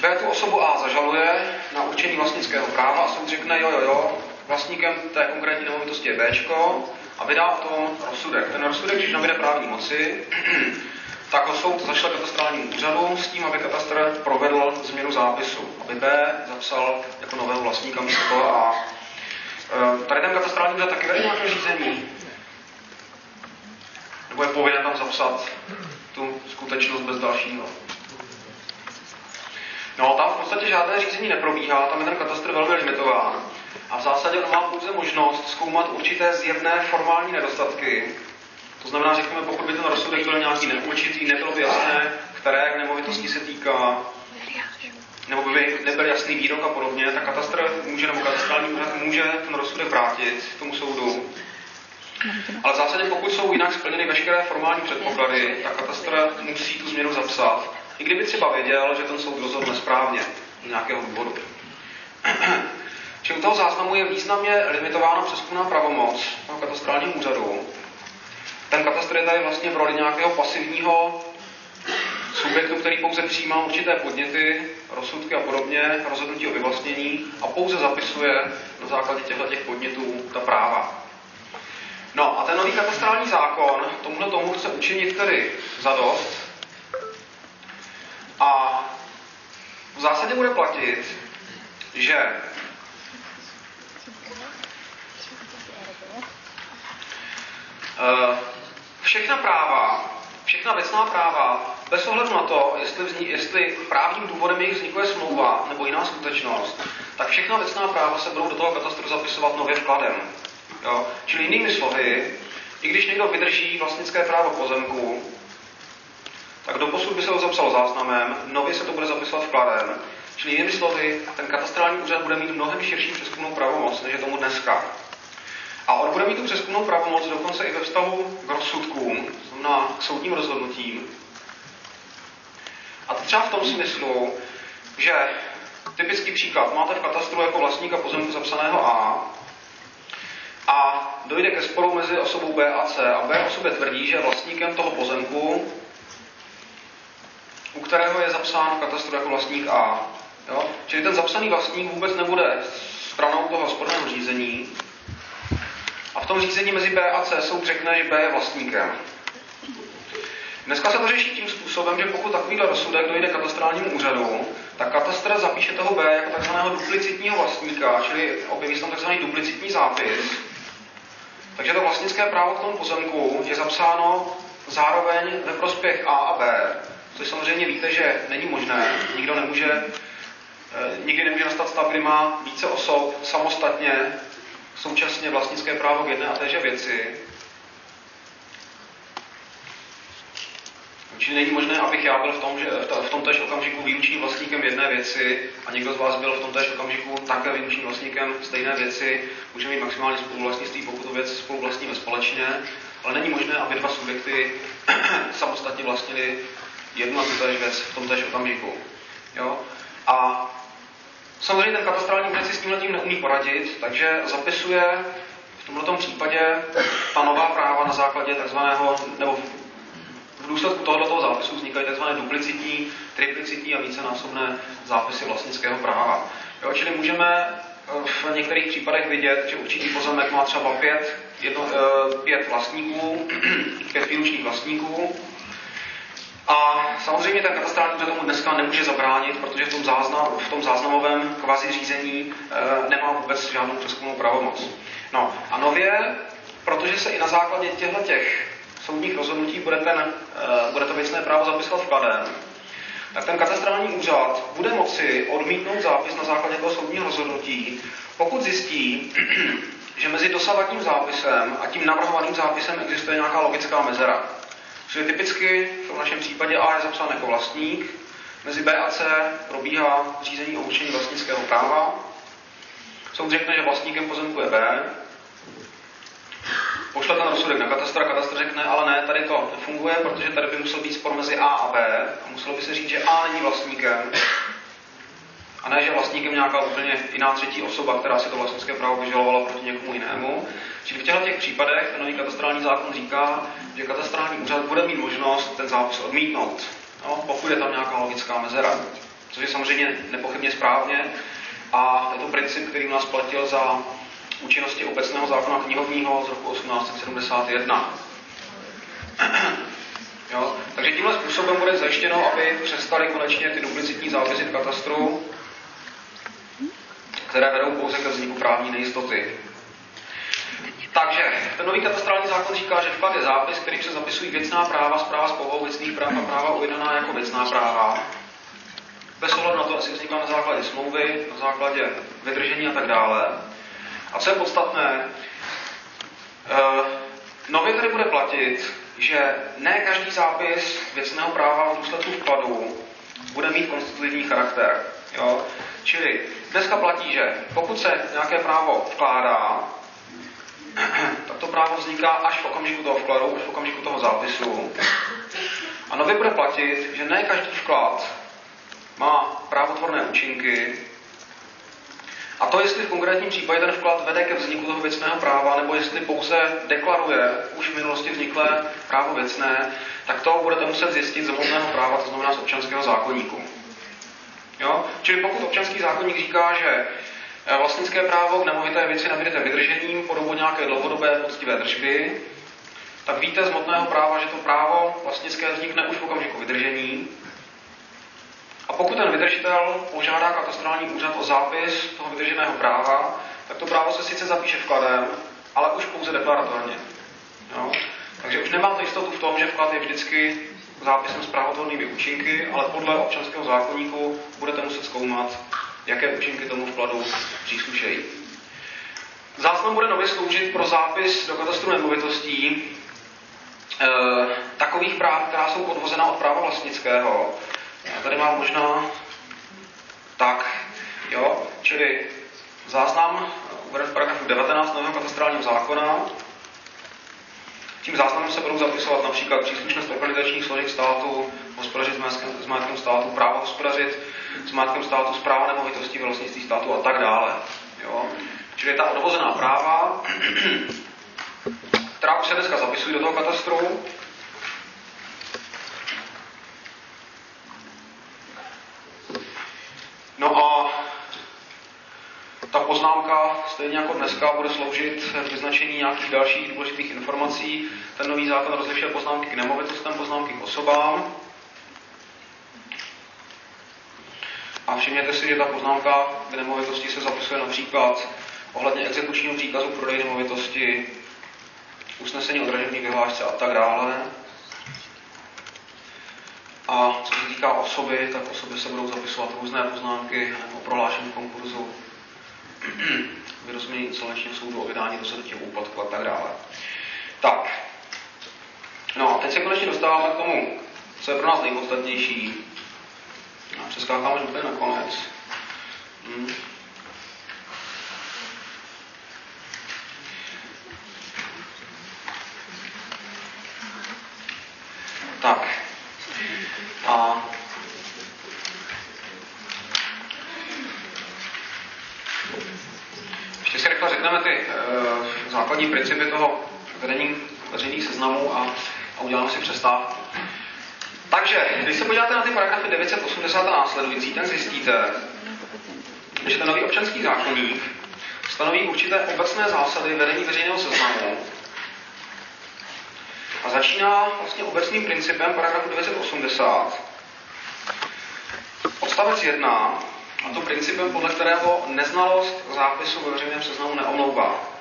B tu osobu A zažaluje na určení vlastnického práva a soud řekne, jo, jo, jo, vlastníkem té konkrétní nemovitosti je B a vydá o tom rozsudek. Ten rozsudek, když nabíde právní moci, tak ho soud zašle katastrálním úřadu s tím, aby katastr provedl změnu zápisu, aby B zapsal jako nového vlastníka místo A. E, tady ten katastrální úřad taky vede nějaké řízení. Nebo je povinen tam zapsat tu skutečnost bez dalšího. No, tam v podstatě žádné řízení neprobíhá, tam je ten katastr velmi limitován. A v zásadě on má pouze možnost zkoumat určité zjevné formální nedostatky, to znamená, řekněme, pokud by ten rozsudek byl nějaký neurčitý, nebylo by jasné, které nemovitosti se týká, nebo by nebyl jasný výrok a podobně, tak katastr může, nebo katastrální úřad může ten rozsudek vrátit tomu soudu. Ale v zásadě, pokud jsou jinak splněny veškeré formální předpoklady, tak katastr musí tu změnu zapsat. I kdyby třeba věděl, že ten soud rozhodl nesprávně z nějakého důvodu. Čili u toho záznamu je významně limitována přeskumná pravomoc toho katastrálního úřadu, ten katastr je tady vlastně v roli nějakého pasivního subjektu, který pouze přijímá určité podněty, rozsudky a podobně, rozhodnutí o vyvlastnění a pouze zapisuje na základě těchto těch podnětů ta práva. No a ten nový katastrální zákon tomuhle tomu chce učinit tedy zadost a v zásadě bude platit, že uh, všechna práva, všechna věcná práva, bez ohledu na to, jestli, vzni, jestli právním důvodem jejich vzniku je smlouva nebo jiná skutečnost, tak všechna věcná práva se budou do toho katastru zapisovat nově vkladem. Jo? Čili jinými slovy, i když někdo vydrží vlastnické právo pozemku, tak do posud by se to zapsalo záznamem, nově se to bude zapisovat vkladem. Čili jinými slovy, ten katastrální úřad bude mít mnohem širší přeskumnou pravomoc, než je tomu dneska. A on bude mít tu přeskumnou pravomoc dokonce i ve vztahu k rozsudkům, znamená k soudním rozhodnutím. A to třeba v tom smyslu, že typický příklad. Máte v katastru jako vlastníka pozemku zapsaného A a dojde ke sporu mezi osobou B a C a B osobě tvrdí, že vlastníkem toho pozemku, u kterého je zapsán v katastru jako vlastník A. Jo? Čili ten zapsaný vlastník vůbec nebude stranou toho sporného řízení a v tom řízení mezi B a C soud řekne, že B je vlastníkem. Dneska se to řeší tím způsobem, že pokud takovýhle rozsudek dojde katastrálnímu úřadu, tak katastr zapíše toho B jako takzvaného duplicitního vlastníka, čili objeví se tam takzvaný duplicitní zápis. Takže to vlastnické právo k tomu pozemku je zapsáno zároveň ve prospěch A a B, což samozřejmě víte, že není možné. Nikdo nemůže, eh, nikdy nemůže nastat stav, kdy má více osob samostatně současně vlastnické právo k jedné a téže věci. Čili není možné, abych já byl v tom, že v tom též okamžiku výlučným vlastníkem jedné věci a někdo z vás byl v tom též okamžiku také výlučným vlastníkem stejné věci. Můžeme mít maximální spoluvlastnictví, pokud tu věc spoluvlastníme společně, ale není možné, aby dva subjekty samostatně vlastnili jednu a tu věc v tom též okamžiku. Jo? A samozřejmě ten katastrální úřad si s tímhle tím neumí poradit, takže zapisuje v tomto případě ta nová práva na základě takzvaného, nebo v důsledku tohoto zápisu vznikají tzv. duplicitní, triplicitní a vícenásobné zápisy vlastnického práva. Jo, čili můžeme eh, v některých případech vidět, že určitý pozemek má třeba pět, jedno, eh, pět vlastníků, pět výlučných vlastníků. A samozřejmě ten katastrální úřad tomu dneska nemůže zabránit, protože v tom, záznam, v tom záznamovém kvazi řízení e, nemá vůbec žádnou přeskumnou pravomoc. No a nově, protože se i na základě těchto těch soudních rozhodnutí bude, ten, uh, bude to věcné právo zapisovat vkladem, tak ten katastrální úřad bude moci odmítnout zápis na základě toho soudního rozhodnutí, pokud zjistí, že mezi dosavadním zápisem a tím navrhovaným zápisem existuje nějaká logická mezera. Čili typicky v tom našem případě A je zapsán jako vlastník, mezi B a C probíhá řízení o určení vlastnického práva. Soud řekne, že vlastníkem pozemku je B, pošle ten rozsudek na katastr katastr řekne, ale ne, tady to nefunguje, protože tady by musel být spor mezi A a B a muselo by se říct, že A není vlastníkem a ne, že vlastníkem nějaká úplně jiná třetí osoba, která si to vlastnické právo vyžalovala proti někomu jinému. Čili v těchto těch případech ten nový katastrální zákon říká, že katastrální úřad bude mít možnost ten zápis odmítnout, no, pokud je tam nějaká logická mezera. Což je samozřejmě nepochybně správně a je to princip, který u nás platil za účinnosti obecného zákona knihovního z roku 1871. Jo? Takže tímhle způsobem bude zajištěno, aby přestali konečně ty duplicitní zápisy v katastru, které vedou pouze ke vzniku právní nejistoty. Takže ten nový katastrální zákon říká, že vklad je zápis, který se zapisují věcná práva, zpráva z povahou věcných práv a práva uvedená jako věcná práva. Bez ohledu na to, jestli vzniká na základě smlouvy, na základě vydržení a tak dále. A co je podstatné, uh, nově tady bude platit, že ne každý zápis věcného práva v důsledku vkladu bude mít konstitutivní charakter. Jo? Čili dneska platí, že pokud se nějaké právo vkládá, tak to právo vzniká až v okamžiku toho vkladu, až v okamžiku toho zápisu. A nově bude platit, že ne každý vklad má právotvorné účinky a to, jestli v konkrétním případě ten vklad vede ke vzniku toho věcného práva, nebo jestli pouze deklaruje už v minulosti vzniklé právo věcné, tak to budete muset zjistit z hmotného práva, to znamená z občanského zákonníku. Jo? Čili pokud občanský zákonník říká, že eh, vlastnické právo k nemovité věci nabídete vydržením po dobu nějaké dlouhodobé poctivé držby, tak víte z hmotného práva, že to právo vlastnické vznikne už v okamžiku vydržení a pokud ten vydržitel požádá katastrální úřad o zápis toho vydrženého práva, tak to právo se sice zapíše vkladem, ale už pouze deklaratorně. Jo? Takže už nemáte jistotu v tom, že vklad je vždycky zápisem s právotvornými účinky, ale podle občanského zákonníku budete muset zkoumat, jaké účinky tomu vkladu příslušejí. Záznam bude nově sloužit pro zápis do katastru nemovitostí e, takových práv, která jsou odvozena od práva vlastnického, já tady mám možná tak, jo, čili záznam uveden v paragrafu 19 nového katastrálního zákona Tím záznamem se budou zapisovat například příslušnost organizačních složek státu, hospodařit s majetkem, s majetkem státu, právo hospodařit s majetkem státu, zpráva nemovitostí, vlastnictví státu a tak dále. Jo? Čili ta odvozená práva, která už se dneska zapisují do toho katastru, No a ta poznámka, stejně jako dneska, bude sloužit k vyznačení nějakých dalších důležitých informací. Ten nový zákon rozlišuje poznámky k nemovitostem, poznámky k osobám. A všimněte si, že ta poznámka k nemovitosti se zapisuje například ohledně exekučního příkazu prodej nemovitosti, usnesení o dražební vyhlášce a tak dále. A co se týká osoby, tak osoby se budou zapisovat různé poznámky o prohlášení konkurzu, vyrozumění insolvenčního soudu o vydání rozhodnutí úpadku a tak dále. Tak, no a teď se konečně dostáváme k tomu, co je pro nás nejpodstatnější. A přeskákáme úplně na konec. Hmm. Tak. A ještě si rychle řekneme ty uh, základní principy toho vedení veřejných seznamů a, a uděláme si přestávku. Takže, když se podíváte na ty paragrafy 980 a následující, tak zjistíte, že ten nový občanský zákonník stanoví určité obecné zásady vedení veřejného seznamu a začíná vlastně obecným principem paragrafu 980. Odstavec 1, a to principem, podle kterého neznalost zápisu ve veřejném seznamu neomlouvá.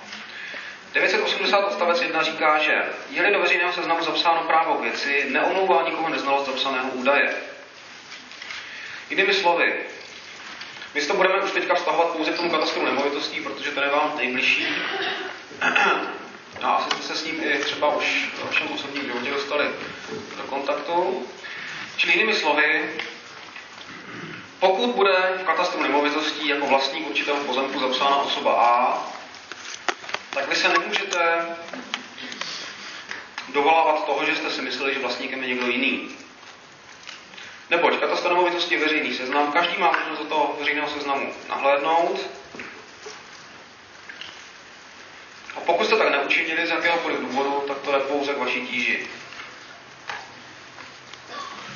980 odstavec 1 říká, že je-li do veřejného seznamu zapsáno právo k věci, neomlouvá nikoho neznalost zapsaného údaje. Jinými slovy, my to budeme už teďka vztahovat pouze k tomu katastru nemovitostí, protože to je vám nejbližší. A asi jste se s ním i třeba už v vašem osobním životě dostali do kontaktu. Čili jinými slovy, pokud bude v katastru nemovitostí jako vlastník určitého pozemku zapsána osoba A, tak vy se nemůžete dovolávat toho, že jste si mysleli, že vlastníkem je někdo jiný. Neboť katastr nemovitosti je veřejný seznam, každý má možnost do toho veřejného seznamu nahlédnout. A pokud jste tak neučinili z jakéhokoliv důvodu, tak to je pouze k vaší tíži.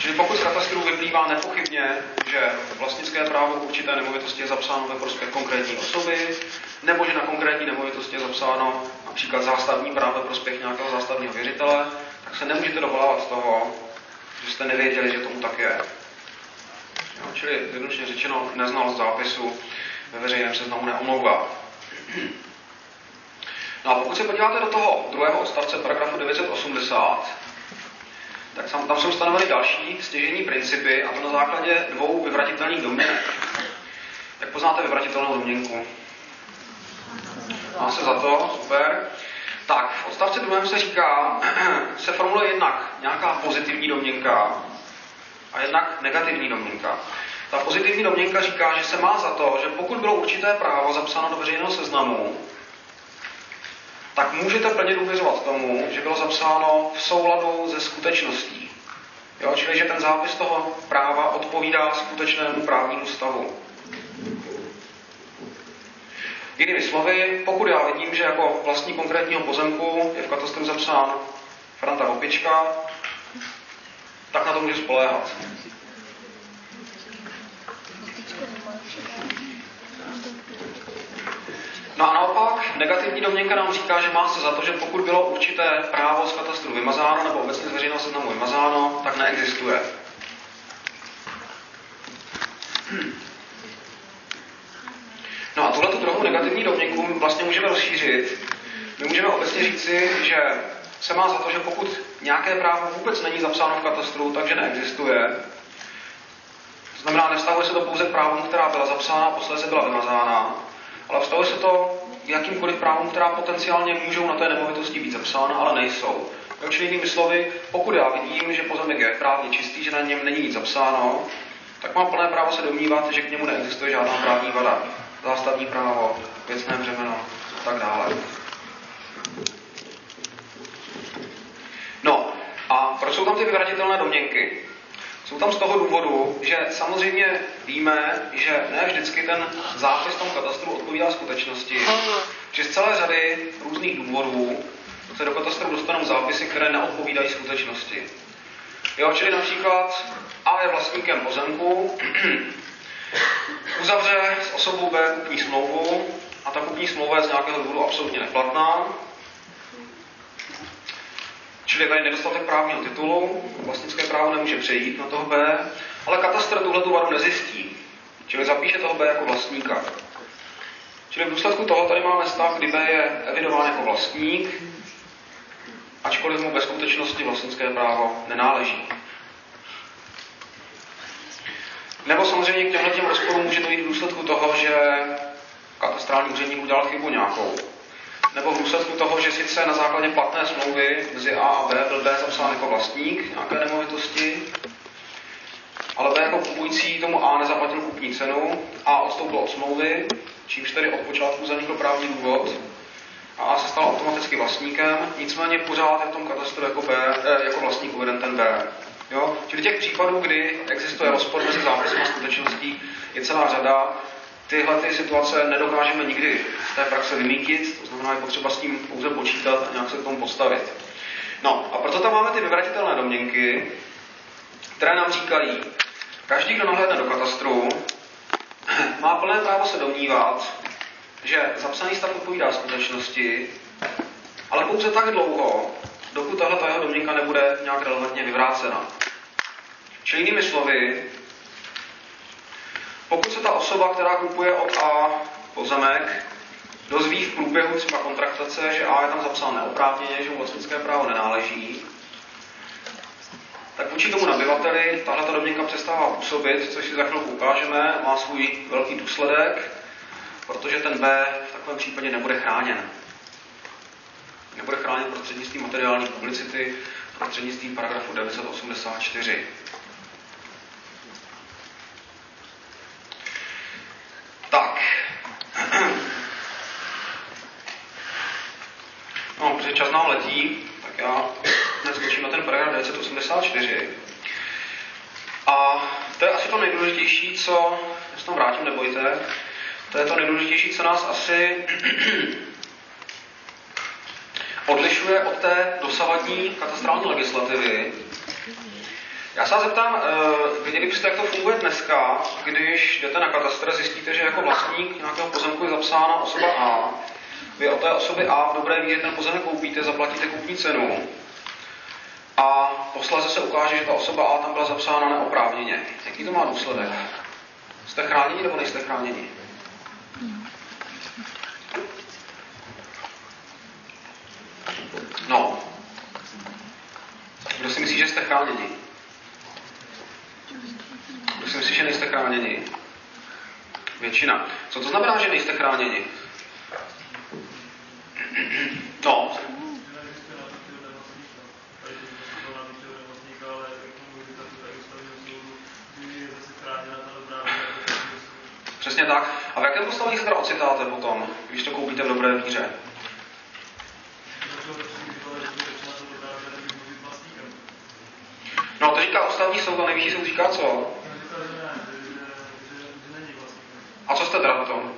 Čili pokud z katastru vyplývá nepochybně, že vlastnické právo k určité nemovitosti je zapsáno ve prospěch konkrétní osoby, nebo že na konkrétní nemovitosti je zapsáno například zástavní právo ve prospěch nějakého zástavního věřitele, tak se nemůžete dovolávat z toho, že jste nevěděli, že tomu tak je. Jo, čili jednoduše řečeno, neznalost zápisu ve veřejném seznamu neomlouvá. No a pokud se podíváte do toho druhého odstavce paragrafu 980, tak tam, jsou stanoveny další stěžení principy, a to na základě dvou vyvratitelných domněnek. Jak poznáte vyvratitelnou domněnku? Má se za to, super. Tak, v odstavci druhém se říká, se formuluje jednak nějaká pozitivní domněnka a jednak negativní domněnka. Ta pozitivní domněnka říká, že se má za to, že pokud bylo určité právo zapsáno do veřejného seznamu, tak můžete plně důvěřovat tomu, že bylo zapsáno v souladu se skutečností. Jo, čili, že ten zápis toho práva odpovídá skutečnému právnímu stavu. Jinými slovy, pokud já vidím, že jako vlastní konkrétního pozemku je v katastru zapsán Franta Opička, tak na to můžu spoléhat. No a naopak, negativní domněnka nám říká, že má se za to, že pokud bylo určité právo z katastru vymazáno nebo obecně z veřejného seznamu vymazáno, tak neexistuje. No a tuhle druhou negativní domněnku vlastně můžeme rozšířit. My můžeme obecně říci, že se má za to, že pokud nějaké právo vůbec není zapsáno v katastru, takže neexistuje. To znamená, nevztahuje se to pouze k právům, která byla zapsána a posledně byla vymazána, ale vztahuje se to jakýmkoliv právům, která potenciálně můžou na té nemovitosti být zapsána, ale nejsou. Jo, čili jinými slovy, pokud já vidím, že pozemek je právně čistý, že na něm není nic zapsáno, tak mám plné právo se domnívat, že k němu neexistuje žádná právní vada, zástavní právo, věcné břemeno a tak dále. No, a proč jsou tam ty vyvratitelné domněnky? Jsou tam z toho důvodu, že samozřejmě víme, že ne vždycky ten zápis v tom katastru odpovídá skutečnosti, že z celé řady různých důvodů se do katastru dostanou zápisy, které neodpovídají skutečnosti. Jo, čili například A je vlastníkem pozemku, uzavře s osobou B kupní smlouvu a ta kupní smlouva je z nějakého důvodu absolutně neplatná, Čili tady nedostatek právního titulu, vlastnické právo nemůže přejít na toho B, ale katastr tuhle tu vadu nezjistí. Čili zapíše toho B jako vlastníka. Čili v důsledku toho tady máme stav, kdy B je evidován jako vlastník, ačkoliv mu ve skutečnosti vlastnické právo nenáleží. Nebo samozřejmě k těmhle těm rozporům může dojít v důsledku toho, že katastrální úředník udělal chybu nějakou nebo v důsledku toho, že sice na základě platné smlouvy mezi A a B byl B zapsán jako vlastník nějaké nemovitosti, ale B jako kupující tomu A nezaplatil kupní cenu, A odstoupil od smlouvy, čímž tedy od počátku zanikl právní důvod a A se stal automaticky vlastníkem, nicméně pořád je v tom katastru jako, B, eh, jako vlastník uveden ten B. Jo? Čili těch případů, kdy existuje rozpor mezi zápisem a skutečností, je celá řada tyhle ty situace nedokážeme nikdy z té praxe vymítit, to znamená, je potřeba s tím pouze počítat a nějak se k tomu postavit. No a proto tam máme ty vyvratitelné domněnky, které nám říkají, každý, kdo nahlédne do katastru, má plné právo se domnívat, že zapsaný stav odpovídá skutečnosti, ale pouze tak dlouho, dokud tahle ta jeho domněnka nebude nějak relevantně vyvrácena. Čili jinými slovy, pokud se ta osoba, která kupuje od A pozemek, dozví v průběhu třeba kontraktace, že A je tam zapsán neoprávněně, že mu vlastnické právo nenáleží, tak vůči tomu nabyvateli tahle ta domněnka přestává působit, což si za chvilku ukážeme, má svůj velký důsledek, protože ten B v takovém případě nebude chráněn. Nebude chráněn prostřednictvím materiální publicity, prostřednictvím paragrafu 984. Tak. No, protože čas nám letí, tak já neskočím na ten paragraf 984. A to je asi to nejdůležitější, co, já se tam vrátím, nebojte, to je to nejdůležitější, co nás asi odlišuje od té dosavadní katastrální legislativy, já se vás zeptám, eh, věděli byste, jak to funguje dneska, když jdete na katastr, zjistíte, že jako vlastník nějakého pozemku je zapsána osoba A. Vy od té osoby A v dobré víře ten pozemek koupíte, zaplatíte kupní cenu a posléze se ukáže, že ta osoba A tam byla zapsána neoprávněně. Jaký to má důsledek? Jste chráněni nebo nejste chráněni? No. Kdo si myslí, že jste chráněni? Myslím si, že nejste chráněni. Většina. Co to znamená, že nejste chráněni? No. Přesně tak. A v jakém postavení se teda ocitáte potom, když to koupíte v dobré víře? No, to říká ústavní soud a nejvyšší soud říká co? A co jste teda potom?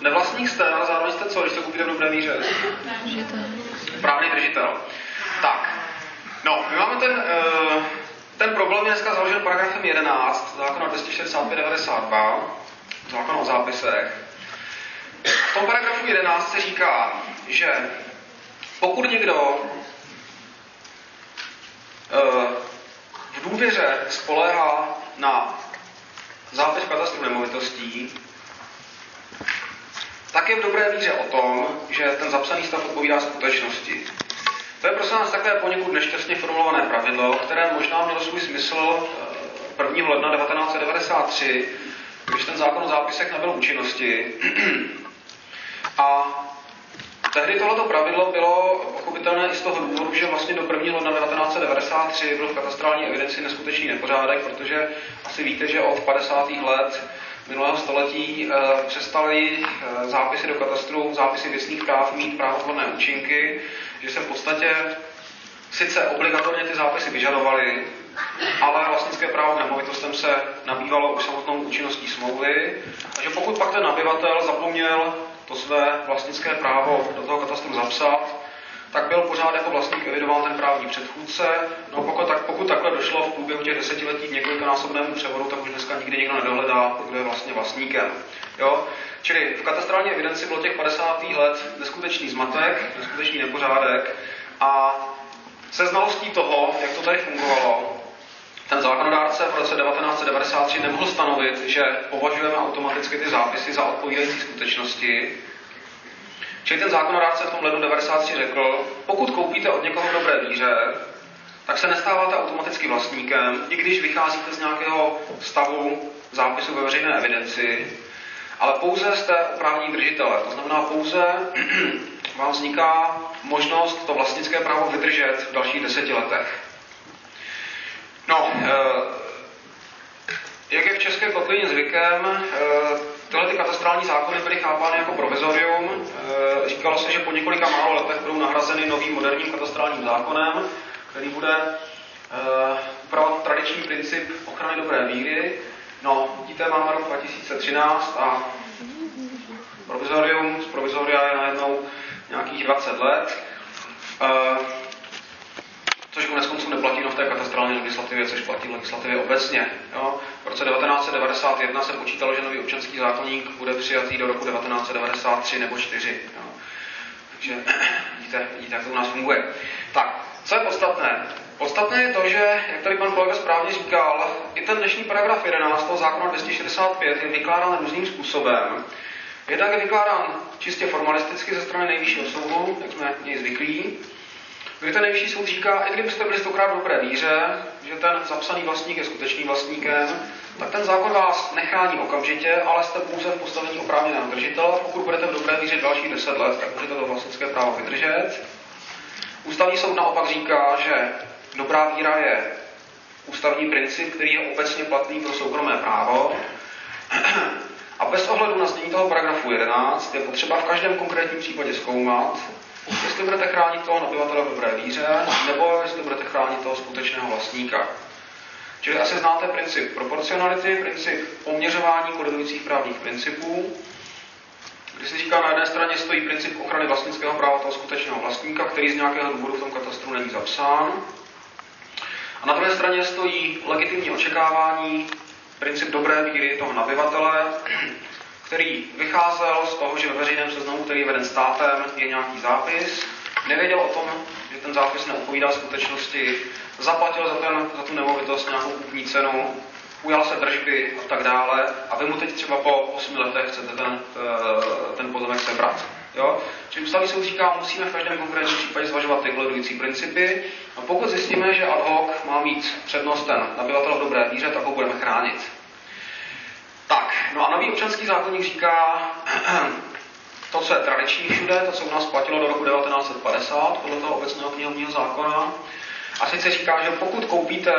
Nevlastník jste, ale zároveň jste co, když to koupíte v dobré míře? Držitel. Právný držitel. Tak, no, my máme ten, uh, ten problém je dneska založen paragrafem 11 zákona 265-92, zákon o zápisech. V tom paragrafu 11 se říká, že pokud někdo uh, v důvěře spoléhá na zápis katastru nemovitostí, tak je v dobré víře o tom, že ten zapsaný stav odpovídá skutečnosti. To je prosím nás takové poněkud nešťastně formulované pravidlo, které možná mělo svůj smysl 1. Eh, ledna 1993, když ten zákon o zápisech nabyl účinnosti. A Tehdy tohleto pravidlo bylo pochopitelné i z toho důvodu, že vlastně do 1. ledna 1993 byl v katastrální evidenci neskutečný nepořádek, protože asi víte, že od 50. let minulého století přestaly zápisy do katastru, zápisy věcných práv mít právotvorné účinky, že se v podstatě sice obligatorně ty zápisy vyžadovaly, ale vlastnické právo nemovitostem se nabývalo už samotnou účinností smlouvy, takže pokud pak ten nabyvatel zapomněl to své vlastnické právo do toho katastru zapsat, tak byl pořád jako vlastník evidován ten právní předchůdce. No pokud, tak, pokud takhle došlo v průběhu těch desetiletí k několikanásobnému převodu, tak už dneska nikdy nikdo nedohledá, kdo je vlastně vlastníkem. Jo? Čili v katastrální evidenci bylo těch 50. let neskutečný zmatek, neskutečný nepořádek a se znalostí toho, jak to tady fungovalo, ten zákonodárce v roce 1993 nemohl stanovit, že považujeme automaticky ty zápisy za odpovídající skutečnosti. Čili ten zákonodárce v tom lednu 1993 řekl, pokud koupíte od někoho dobré víře, tak se nestáváte automaticky vlastníkem, i když vycházíte z nějakého stavu zápisu ve veřejné evidenci, ale pouze jste oprávní držitele. To znamená, pouze vám vzniká možnost to vlastnické právo vydržet v dalších deseti letech. No, eh, jak je v České kotlině zvykem, eh, tyhle ty katastrální zákony byly chápány jako provizorium. Eh, říkalo se, že po několika málo letech budou nahrazeny novým moderním katastrálním zákonem, který bude upravovat tradiční princip ochrany dobré víry. No, vidíte, máme rok 2013 a provizorium z provizoria je najednou nějakých 20 let. Což konec konců neplatí v té katastrální legislativě, což platí v legislativě obecně. Jo. V roce 1991 se počítalo, že nový občanský zákonník bude přijatý do roku 1993 nebo 4. Jo. Takže vidíte, vidíte, jak to u nás funguje. Tak, co je podstatné? Podstatné je to, že, jak tady pan kolega správně říkal, i ten dnešní paragraf 11 toho zákona 265 je vykládán různým způsobem. Jednak je vykládán čistě formalisticky ze strany nejvyššího soudu, jak jsme něj zvyklí, kdy ten nejvyšší soud říká, i kdybyste byli stokrát v dobré víře, že ten zapsaný vlastník je skutečným vlastníkem, tak ten zákon vás nechrání okamžitě, ale jste pouze v postavení oprávněného držitele. Pokud budete v dobré víře dalších 10 let, tak můžete to vlastnické právo vydržet. Ústavní soud naopak říká, že dobrá víra je ústavní princip, který je obecně platný pro soukromé právo. A bez ohledu na znění toho paragrafu 11 je potřeba v každém konkrétním případě zkoumat, jestli budete chránit toho nabyvatele v dobré víře, nebo jestli budete chránit toho skutečného vlastníka. Čili asi znáte princip proporcionality, princip poměřování kodidujících právních principů, kdy se říká, na jedné straně stojí princip ochrany vlastnického práva toho skutečného vlastníka, který z nějakého důvodu v tom katastru není zapsán. A na druhé straně stojí legitimní očekávání, princip dobré víry toho nabyvatele, který vycházel z toho, že ve veřejném seznamu, který je veden státem, je nějaký zápis, nevěděl o tom, že ten zápis neodpovídá skutečnosti, zaplatil za, ten, za tu nemovitost nějakou kupní cenu, ujal se držby a tak dále a vy mu teď třeba po 8 letech chcete ten, eh, ten pozemek sebrat. Jo? Čili ústavní soud říká, musíme v každém konkrétním případě zvažovat ty koledující principy a pokud zjistíme, že ad hoc má mít přednost ten nabyvatel v dobré víře, tak ho budeme chránit. Tak, no a nový občanský zákonník říká, to, co je tradiční všude, to, co u nás platilo do roku 1950, podle toho obecného knihovního zákona, a sice říká, že pokud koupíte,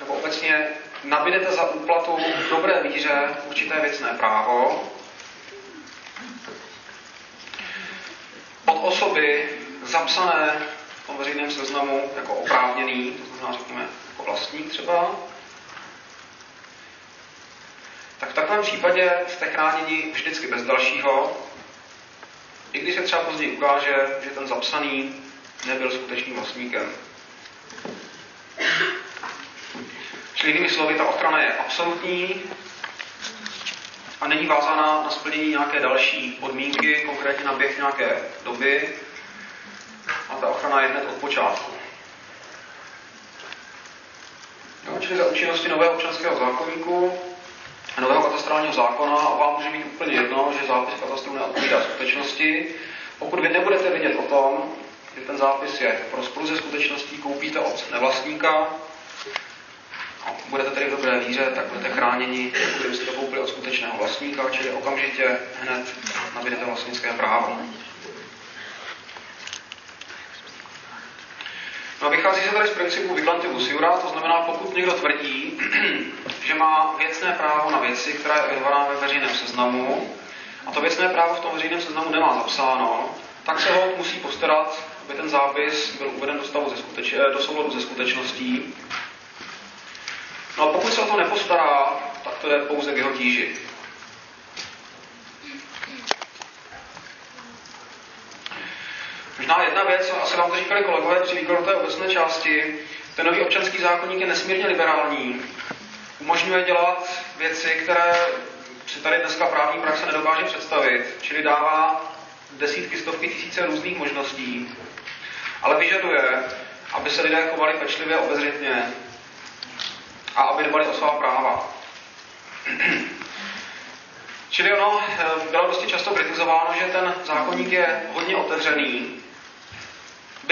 nebo obecně nabídete za úplatu v dobré víře určité věcné právo, od osoby zapsané v tom veřejném seznamu jako oprávněný, to znamená, řekněme, jako vlastník třeba, tak v takovém případě jste chráněni vždycky bez dalšího, i když se třeba později ukáže, že ten zapsaný nebyl skutečným vlastníkem. Čili jinými slovy, ta ochrana je absolutní a není vázána na splnění nějaké další podmínky, konkrétně na běh nějaké doby. A ta ochrana je hned od počátku. Jo, čili za účinnosti nového občanského zákonníku nového katastrálního zákona a vám může být úplně jedno, že zápis katastru neodpovídá skutečnosti. Pokud vy nebudete vědět o tom, že ten zápis je v rozporu ze skutečností, koupíte od nevlastníka, a budete tedy v dobré víře, tak budete chráněni, kdybyste to koupili od skutečného vlastníka, čili okamžitě hned nabídete vlastnické právo. No vychází se tady z principu vigilantibus jura, to znamená, pokud někdo tvrdí, že má věcné právo na věci, která je evidovaná ve veřejném seznamu, a to věcné právo v tom veřejném seznamu nemá zapsáno, tak se ho musí postarat, aby ten zápis byl uveden do, stavu ze skuteč, do souladu ze skutečností. No a pokud se o to nepostará, tak to je pouze k jeho tíži. Možná jedna věc, asi vám to říkali kolegové při výkladu té obecné části, ten nový občanský zákonník je nesmírně liberální. Umožňuje dělat věci, které si tady dneska právní praxe nedokáže představit, čili dává desítky, stovky tisíce různých možností, ale vyžaduje, aby se lidé chovali pečlivě obezřetně a aby dbali o svá práva. Čili ono eh, bylo dosti často kritizováno, že ten zákonník je hodně otevřený,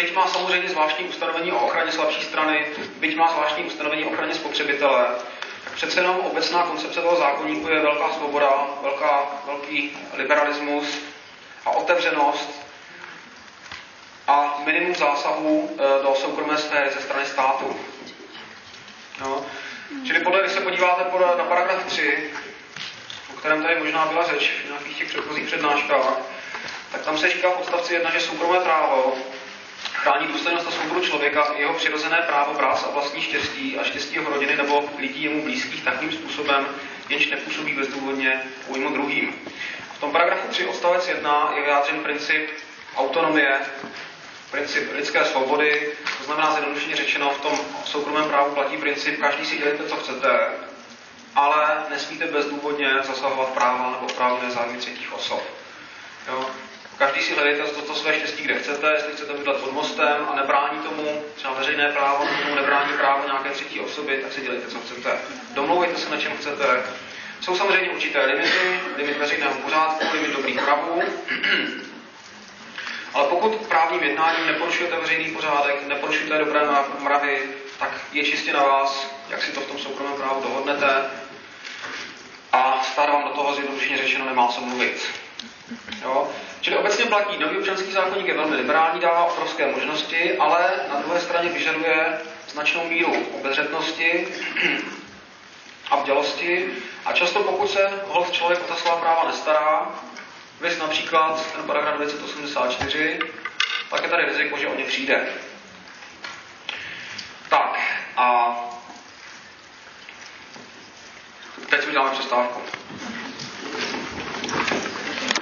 byť má samozřejmě zvláštní ustanovení o ochraně slabší strany, byť má zvláštní ustanovení o ochraně spotřebitele, přece jenom obecná koncepce toho zákonníku je velká svoboda, velká, velký liberalismus a otevřenost a minimum zásahů eh, do soukromé sféry ze strany státu. No. Čili podle, když se podíváte na paragraf 3, o kterém tady možná byla řeč v nějakých těch předchozích přednáškách, tak tam se říká v odstavci 1, že soukromé právo chrání důstojnost a svobodu člověka jeho přirozené právo brát a vlastní štěstí a štěstí jeho rodiny nebo lidí jemu blízkých takým způsobem, jenž nepůsobí bezdůvodně újmu druhým. V tom paragrafu 3 odstavec 1 je vyjádřen princip autonomie, princip lidské svobody, to znamená zjednodušeně řečeno, v tom soukromém právu platí princip, každý si dělejte, co chcete, ale nesmíte bezdůvodně zasahovat práva nebo právě zájmy třetích osob. Jo? Každý si hledejte to, to své štěstí, kde chcete, jestli chcete bydlet pod mostem a nebrání tomu, třeba veřejné právo, tomu nebrání právo nějaké třetí osoby, tak si dělejte, co chcete. Domlouvejte se, na čem chcete. Jsou samozřejmě určité limity, limit veřejného pořádku, limit dobrých pravů, ale pokud právním jednáním neporušujete veřejný pořádek, neporušujete dobré mravy, tak je čistě na vás, jak si to v tom soukromém právu dohodnete. A stát vám do toho zjednodušeně řečeno nemá co mluvit. Jo? Čili obecně platí, nový občanský zákonník je velmi liberální, dává obrovské možnosti, ale na druhé straně vyžaduje značnou míru obezřetnosti a vdělosti a často pokud se hold člověk o ta svá práva nestará, vys například ten paragraf 984, tak je tady riziko, že o ně přijde. Tak a teď si uděláme přestávku.